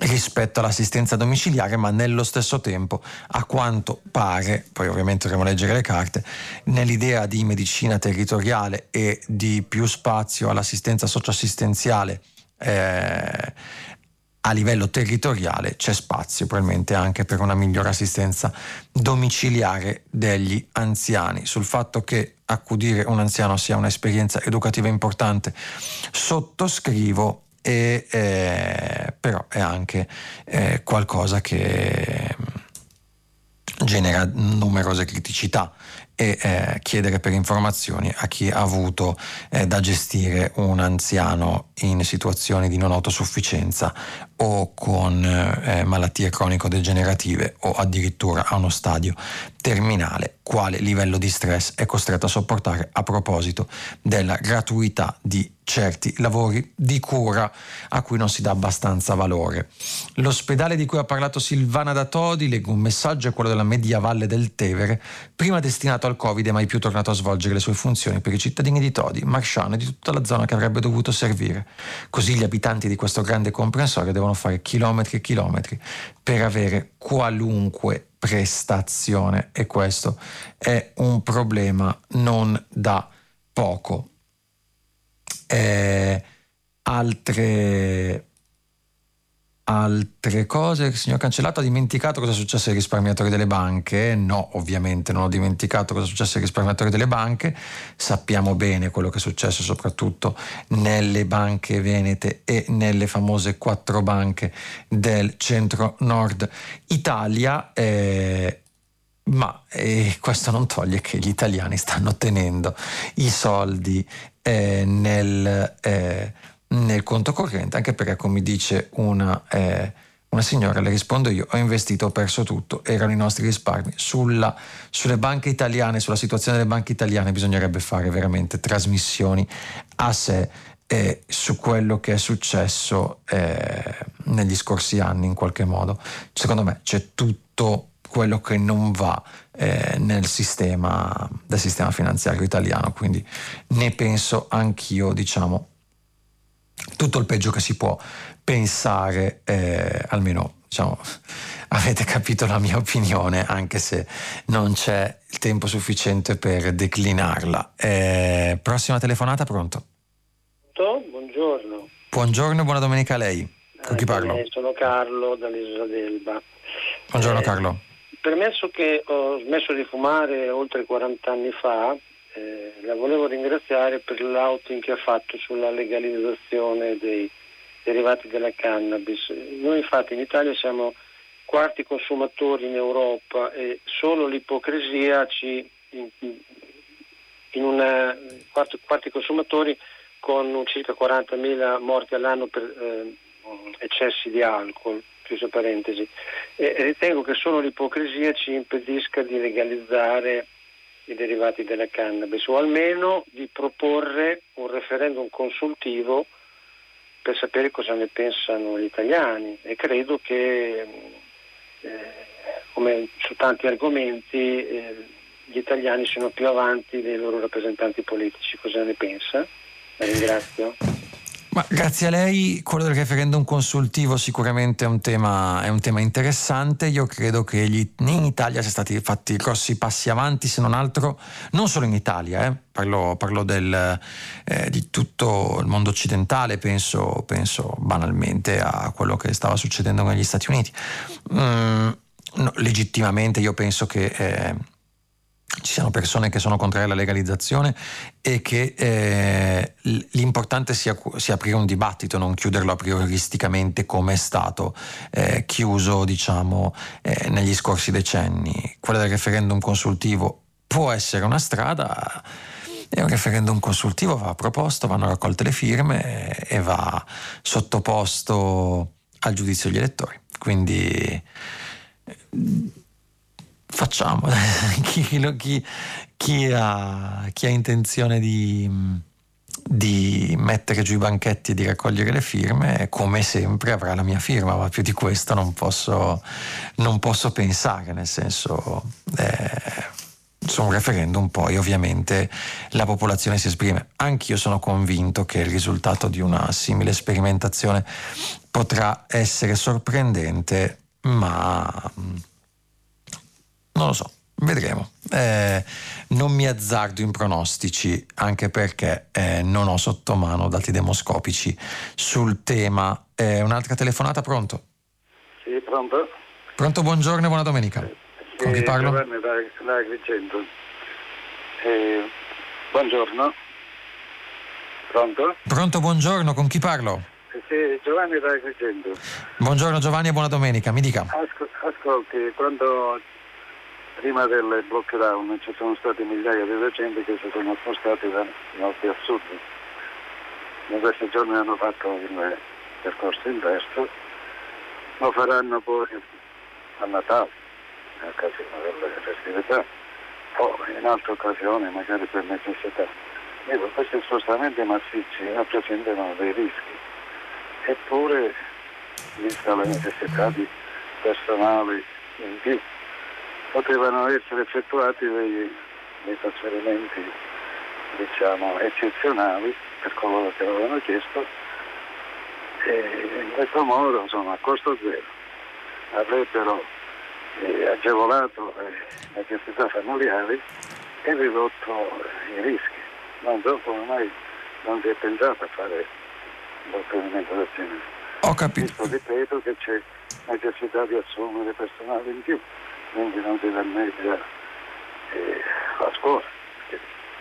rispetto all'assistenza domiciliare, ma nello stesso tempo, a quanto pare, poi ovviamente dovremo leggere le carte, nell'idea di medicina territoriale e di più spazio all'assistenza socioassistenziale eh, a livello territoriale c'è spazio probabilmente anche per una migliore assistenza domiciliare degli anziani. Sul fatto che accudire un anziano sia un'esperienza educativa importante, sottoscrivo e eh, però è anche eh, qualcosa che genera numerose criticità e eh, chiedere per informazioni a chi ha avuto eh, da gestire un anziano in situazioni di non autosufficienza o con eh, malattie cronico-degenerative o addirittura a uno stadio terminale, quale livello di stress è costretto a sopportare a proposito della gratuità di certi lavori di cura a cui non si dà abbastanza valore. L'ospedale di cui ha parlato Silvana da Todi, leggo un messaggio, è quello della Mediavalle del Tevere, prima destinato al Covid e mai più tornato a svolgere le sue funzioni per i cittadini di Todi, Marsciano e di tutta la zona che avrebbe dovuto servire. Così gli abitanti di questo grande comprensorio devono fare chilometri e chilometri per avere qualunque prestazione e questo è un problema non da poco. Eh, altre Altre cose, il signor Cancellato ha dimenticato cosa è successo ai risparmiatori delle banche? No, ovviamente non ho dimenticato cosa è successo ai risparmiatori delle banche, sappiamo bene quello che è successo soprattutto nelle banche venete e nelle famose quattro banche del centro-nord Italia. Eh, ma eh, questo non toglie che gli italiani stanno tenendo i soldi eh, nel eh, nel conto corrente, anche perché come dice una, eh, una signora, le rispondo io, ho investito, ho perso tutto, erano i nostri risparmi. Sulla, sulle banche italiane, sulla situazione delle banche italiane bisognerebbe fare veramente trasmissioni a sé eh, su quello che è successo eh, negli scorsi anni in qualche modo. Secondo me c'è tutto quello che non va eh, nel sistema del sistema finanziario italiano, quindi ne penso anch'io, diciamo, tutto il peggio che si può pensare, eh, almeno diciamo, *laughs* avete capito la mia opinione, anche se non c'è il tempo sufficiente per declinarla. Eh, prossima telefonata, pronto? Buongiorno. Buongiorno, buona domenica a lei. Con chi eh, parlo? Sono Carlo dall'isola d'Elba. Buongiorno eh, Carlo. Permesso che ho smesso di fumare oltre 40 anni fa, eh, la volevo ringraziare per l'outing che ha fatto sulla legalizzazione dei derivati della cannabis. Noi infatti in Italia siamo quarti consumatori in Europa e solo l'ipocrisia ci in, in una quarti, quarti consumatori con circa 40.000 morti all'anno per eh, eccessi di alcol, chiuso parentesi. E ritengo che solo l'ipocrisia ci impedisca di legalizzare i derivati della cannabis o almeno di proporre un referendum consultivo per sapere cosa ne pensano gli italiani e credo che eh, come su tanti argomenti eh, gli italiani siano più avanti dei loro rappresentanti politici. Cosa ne pensa? La ringrazio. Ma grazie a lei, quello del referendum consultivo sicuramente è un, tema, è un tema interessante. Io credo che gli, in Italia siano stati fatti grossi passi avanti, se non altro, non solo in Italia, eh. parlo, parlo del, eh, di tutto il mondo occidentale, penso, penso, banalmente a quello che stava succedendo negli Stati Uniti. Mm, no, legittimamente io penso che... Eh, ci siano persone che sono contrarie alla legalizzazione e che eh, l'importante sia, sia, aprire un dibattito, non chiuderlo a prioristicamente come è stato eh, chiuso diciamo, eh, negli scorsi decenni. Quella del referendum consultivo può essere una strada e un referendum consultivo va proposto, vanno raccolte le firme e va sottoposto al giudizio degli elettori. Quindi facciamo, *laughs* chi, chi, chi, ha, chi, ha, intenzione di, di mettere giù i banchetti e di raccogliere le firme, come sempre avrà la mia firma, ma più di questo non posso, non posso pensare, nel senso... Eh, su un referendum poi ovviamente la popolazione si esprime. Anch'io sono convinto che il risultato di una simile sperimentazione potrà essere sorprendente, ma non lo so, vedremo. Eh, non mi azzardo in pronostici anche perché eh, non ho sotto mano dati demoscopici sul tema. Eh, un'altra telefonata, pronto? Sì, pronto? Pronto, buongiorno e buona domenica. Sì, Con chi parlo? Giovanni da, da Agrigento. Eh, buongiorno. Pronto? Pronto, buongiorno, con chi parlo? Eh, sì, Giovanni da Agrigento. Buongiorno Giovanni e buona domenica, mi dica. Ascol- ascolti, quando prima del lockdown ci sono stati migliaia di docenti che si sono spostati da nord a sud. In questi giorni hanno fatto il percorso inverso, lo faranno poi a Natale, a occasione delle festività, o in altre occasioni, magari per necessità. Dico, questi spostamenti massicci rappresentano dei rischi, eppure, vista la necessità di personale in più, potevano essere effettuati dei, dei trasferimenti diciamo, eccezionali per coloro che avevano chiesto e in questo modo insomma, a costo zero avrebbero eh, agevolato le necessità familiari e ridotto i rischi. Non so come mai non si è pensato a fare l'ottenimento del genere. Ho capito. Visto, ripeto, che c'è necessità di assumere personale in più quindi non si danneggia eh, la scuola.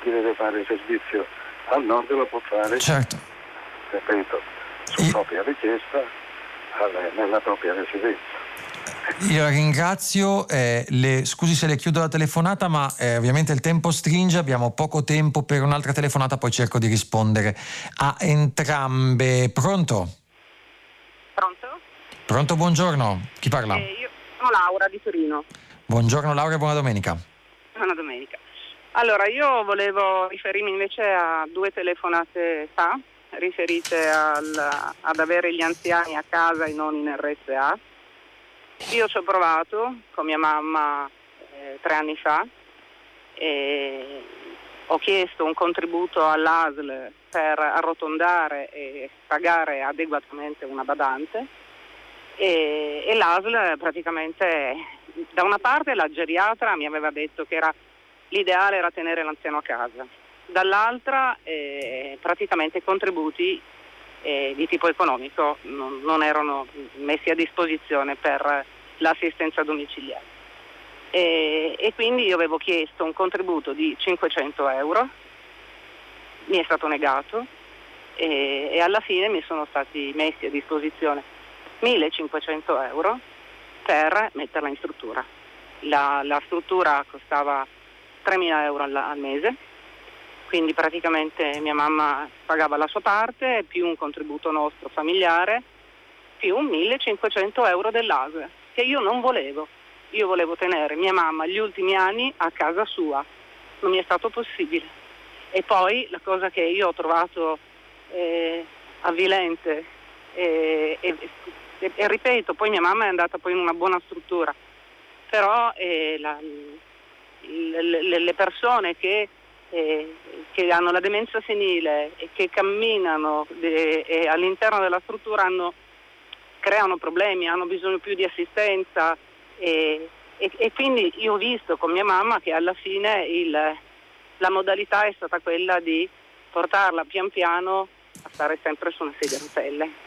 Chi deve fare servizio al nord lo può fare, certo. ripeto, su Io... propria richiesta, alle, nella propria residenza. Io la ringrazio, eh, le, scusi se le chiudo la telefonata, ma eh, ovviamente il tempo stringe, abbiamo poco tempo per un'altra telefonata, poi cerco di rispondere a entrambe. Pronto? Pronto? Pronto, buongiorno. Chi parla? Eh, io sono Laura di Torino. Buongiorno Laura e buona domenica. Buona domenica. Allora, io volevo riferirmi invece a due telefonate fa, riferite al, ad avere gli anziani a casa e non in RSA. Io ci ho provato con mia mamma eh, tre anni fa e ho chiesto un contributo all'ASL per arrotondare e pagare adeguatamente una badante e, e l'ASL praticamente da una parte la geriatra mi aveva detto che era, l'ideale era tenere l'anziano a casa, dall'altra eh, praticamente i contributi eh, di tipo economico non, non, erano messi a disposizione per l'assistenza domiciliare. E, e quindi io avevo chiesto un contributo di 500 euro, mi è stato negato e, e alla fine mi sono stati messi a disposizione 1500 euro per metterla in struttura. La, la struttura costava 3.000 euro al, al, mese, quindi praticamente mia mamma pagava la sua parte più un contributo nostro familiare più 1.500 euro dell'ASE che io non volevo. Io volevo tenere mia mamma gli ultimi anni a casa sua, non mi è stato possibile. E poi la cosa che io ho trovato eh, avvilente eh, e, e, e, ripeto, poi mia mamma è andata poi in una buona struttura, però eh, la, le, le, persone che, eh, che, hanno la demenza senile e che camminano de, e all'interno della struttura hanno, creano problemi, hanno bisogno più di assistenza e, e, quindi io ho visto con mia mamma che alla fine il, la modalità è stata quella di portarla pian piano a stare sempre su una sedia a rotelle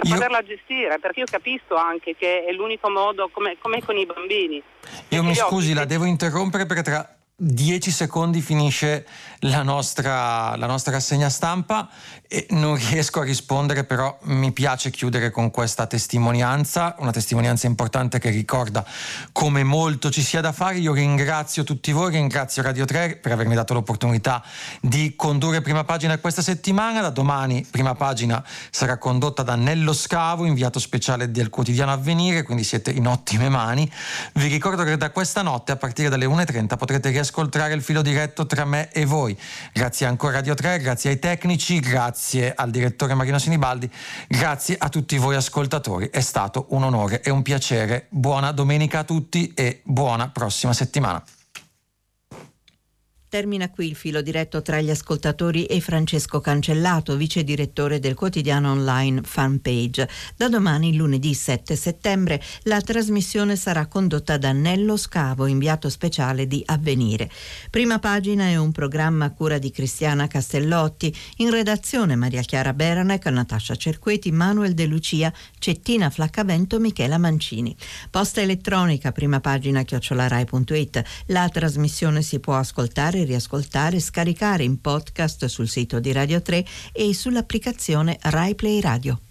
per io... poterla gestire, perché io capisco anche che è l'unico modo, come, come con i bambini. Io mi scusi, la devo interrompere perché tra 10 secondi finisce la nostra, la nostra rassegna stampa e non riesco a rispondere, però mi piace chiudere con questa testimonianza, una testimonianza importante che ricorda come molto ci sia da fare. Io ringrazio tutti voi, ringrazio Radio 3 per avermi dato l'opportunità di condurre prima pagina questa settimana. Da domani prima pagina sarà condotta da Nello Scavo, inviato speciale del quotidiano Avvenire, quindi siete in ottime mani. Vi ricordo che da questa notte a partire dalle 1.30 potrete riascoltare il filo diretto tra me e voi. Grazie ancora a Radio 3, grazie ai tecnici, grazie al direttore Marino Sinibaldi, grazie a tutti voi ascoltatori. È stato un onore e un piacere. Buona domenica a tutti e buona prossima settimana. Termina qui il filo diretto tra gli ascoltatori e Francesco Cancellato, vice direttore del quotidiano online Fanpage. Da domani, lunedì 7 settembre, la trasmissione sarà condotta da Nello Scavo, inviato speciale di Avvenire. Prima pagina è un programma a cura di Cristiana Castellotti, in redazione Maria Chiara Beranec, Natascia Cerqueti, Manuel De Lucia, Cettina Flaccavento, Michela Mancini. Posta elettronica, prima pagina chiocciolarai.it. La trasmissione si può ascoltare riascoltare e scaricare in podcast sul sito di Radio 3 e sull'applicazione RaiPlay Radio.